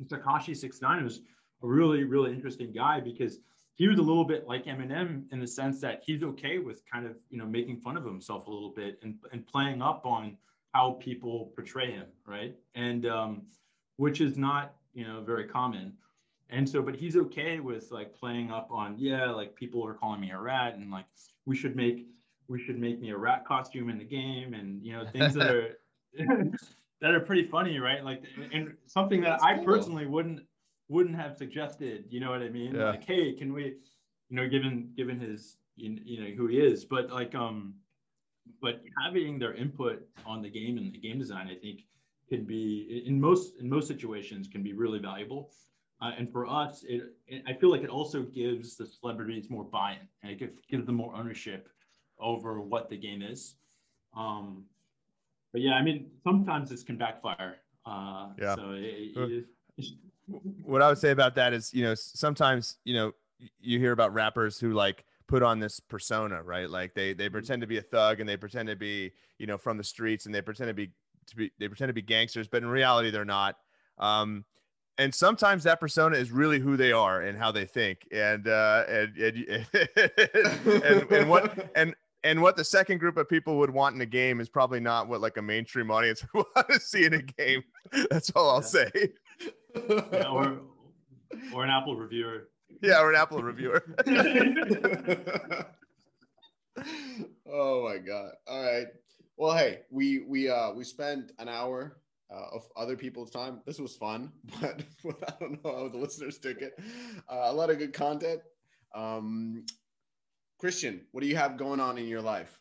Tekashi Six Nine was a really really interesting guy because he was a little bit like Eminem in the sense that he's okay with kind of you know making fun of himself a little bit and, and playing up on how people portray him, right? And um, which is not you know very common. And so, but he's okay with like playing up on yeah, like people are calling me a rat and like we should make we should make me a rat costume in the game and you know things that [LAUGHS] are [LAUGHS] that are pretty funny, right? Like and something that That's I cool. personally wouldn't wouldn't have suggested. You know what I mean? Yeah. Like, hey, can we, you know, given given his you you know who he is, but like um, but having their input on the game and the game design, I think, can be in most in most situations can be really valuable. Uh, and for us, it, it I feel like it also gives the celebrities more buy-in and it gives, gives them more ownership over what the game is. Um, but yeah, I mean, sometimes this can backfire. Uh, Yeah. So it, what I would say about that is, you know, sometimes, you know, you hear about rappers who like put on this persona, right? Like they they pretend to be a thug and they pretend to be, you know, from the streets and they pretend to be to be they pretend to be gangsters, but in reality they're not. Um, and sometimes that persona is really who they are and how they think, and uh, and and, [LAUGHS] and, and what [LAUGHS] and and what the second group of people would want in a game is probably not what like a mainstream audience [LAUGHS] would want to see in a game. That's all I'll say. Yeah, [LAUGHS] or or an Apple reviewer. Yeah, or an Apple reviewer. [LAUGHS] oh my god! All right. Well, hey, we we uh we spent an hour uh, of other people's time. This was fun, but, I don't know how the listeners took it. Uh, a lot of good content. Um, Christian, what do you have going on in your life?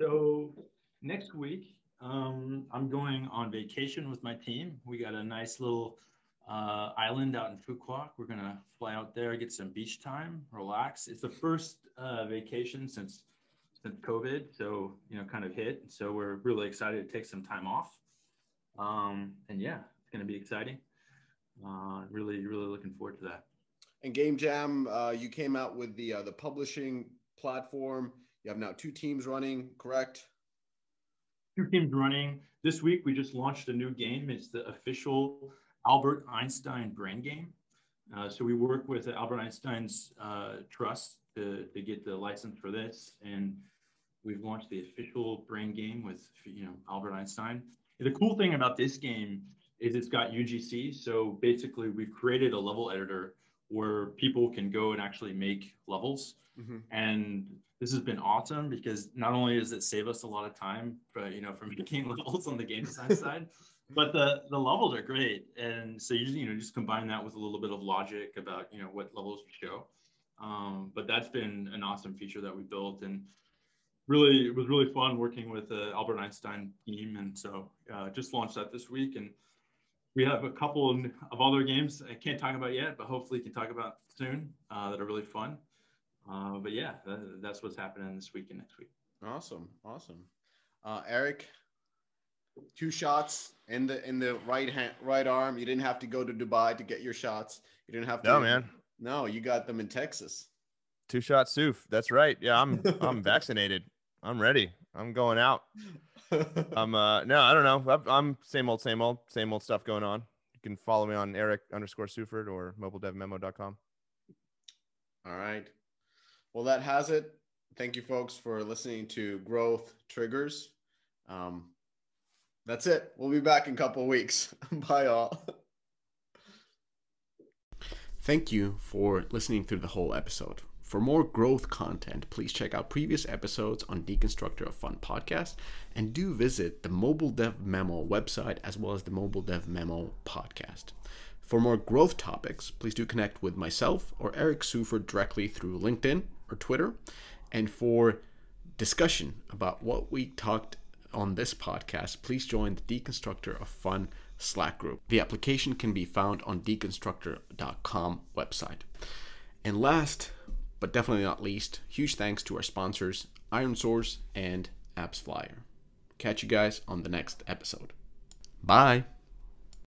So next week, um, I'm going on vacation with my team. We got a nice little uh, island out in Quoc. We're gonna fly out there, get some beach time, relax. It's the first uh, vacation since since COVID, so you know, kind of hit. So we're really excited to take some time off. Um, and yeah, it's gonna be exciting. Uh, really, really looking forward to that. And Game Jam, uh, you came out with the uh, the publishing platform. You have now two teams running, correct? Two teams running. This week we just launched a new game. It's the official Albert Einstein brain game. Uh, so we work with Albert Einstein's uh, trust to, to get the license for this, and we've launched the official brain game with you know Albert Einstein. And the cool thing about this game is it's got UGC. So basically, we've created a level editor where people can go and actually make levels. Mm-hmm. And this has been awesome because not only does it save us a lot of time, but you know, from [LAUGHS] making levels on the game design [LAUGHS] side, but the the levels are great. And so you just you know just combine that with a little bit of logic about you know what levels you show. Um, but that's been an awesome feature that we built and really it was really fun working with the Albert Einstein team. And so uh, just launched that this week and we have a couple of other games I can't talk about yet, but hopefully can talk about soon uh, that are really fun. Uh, but yeah, that, that's what's happening this week and next week. Awesome, awesome. Uh, Eric, two shots in the in the right hand, right arm. You didn't have to go to Dubai to get your shots. You didn't have to. No, man. No, you got them in Texas. Two shot Suf. That's right. Yeah, I'm I'm [LAUGHS] vaccinated. I'm ready. I'm going out. [LAUGHS] I'm uh no, I don't know. I'm same old, same old, same old stuff going on. You can follow me on Eric underscore Seufert or mobiledevmemo.com. All right. Well, that has it. Thank you, folks, for listening to Growth Triggers. Um, that's it. We'll be back in a couple weeks. [LAUGHS] Bye, all. Thank you for listening through the whole episode. For more growth content, please check out previous episodes on Deconstructor of Fun podcast and do visit the Mobile Dev Memo website as well as the Mobile Dev Memo podcast. For more growth topics, please do connect with myself or Eric Seufert directly through LinkedIn or Twitter. And for discussion about what we talked on this podcast, please join the Deconstructor of Fun Slack group. The application can be found on deconstructor.com website. And last but definitely not least, huge thanks to our sponsors, ironSource and AppsFlyer. Catch you guys on the next episode. Bye.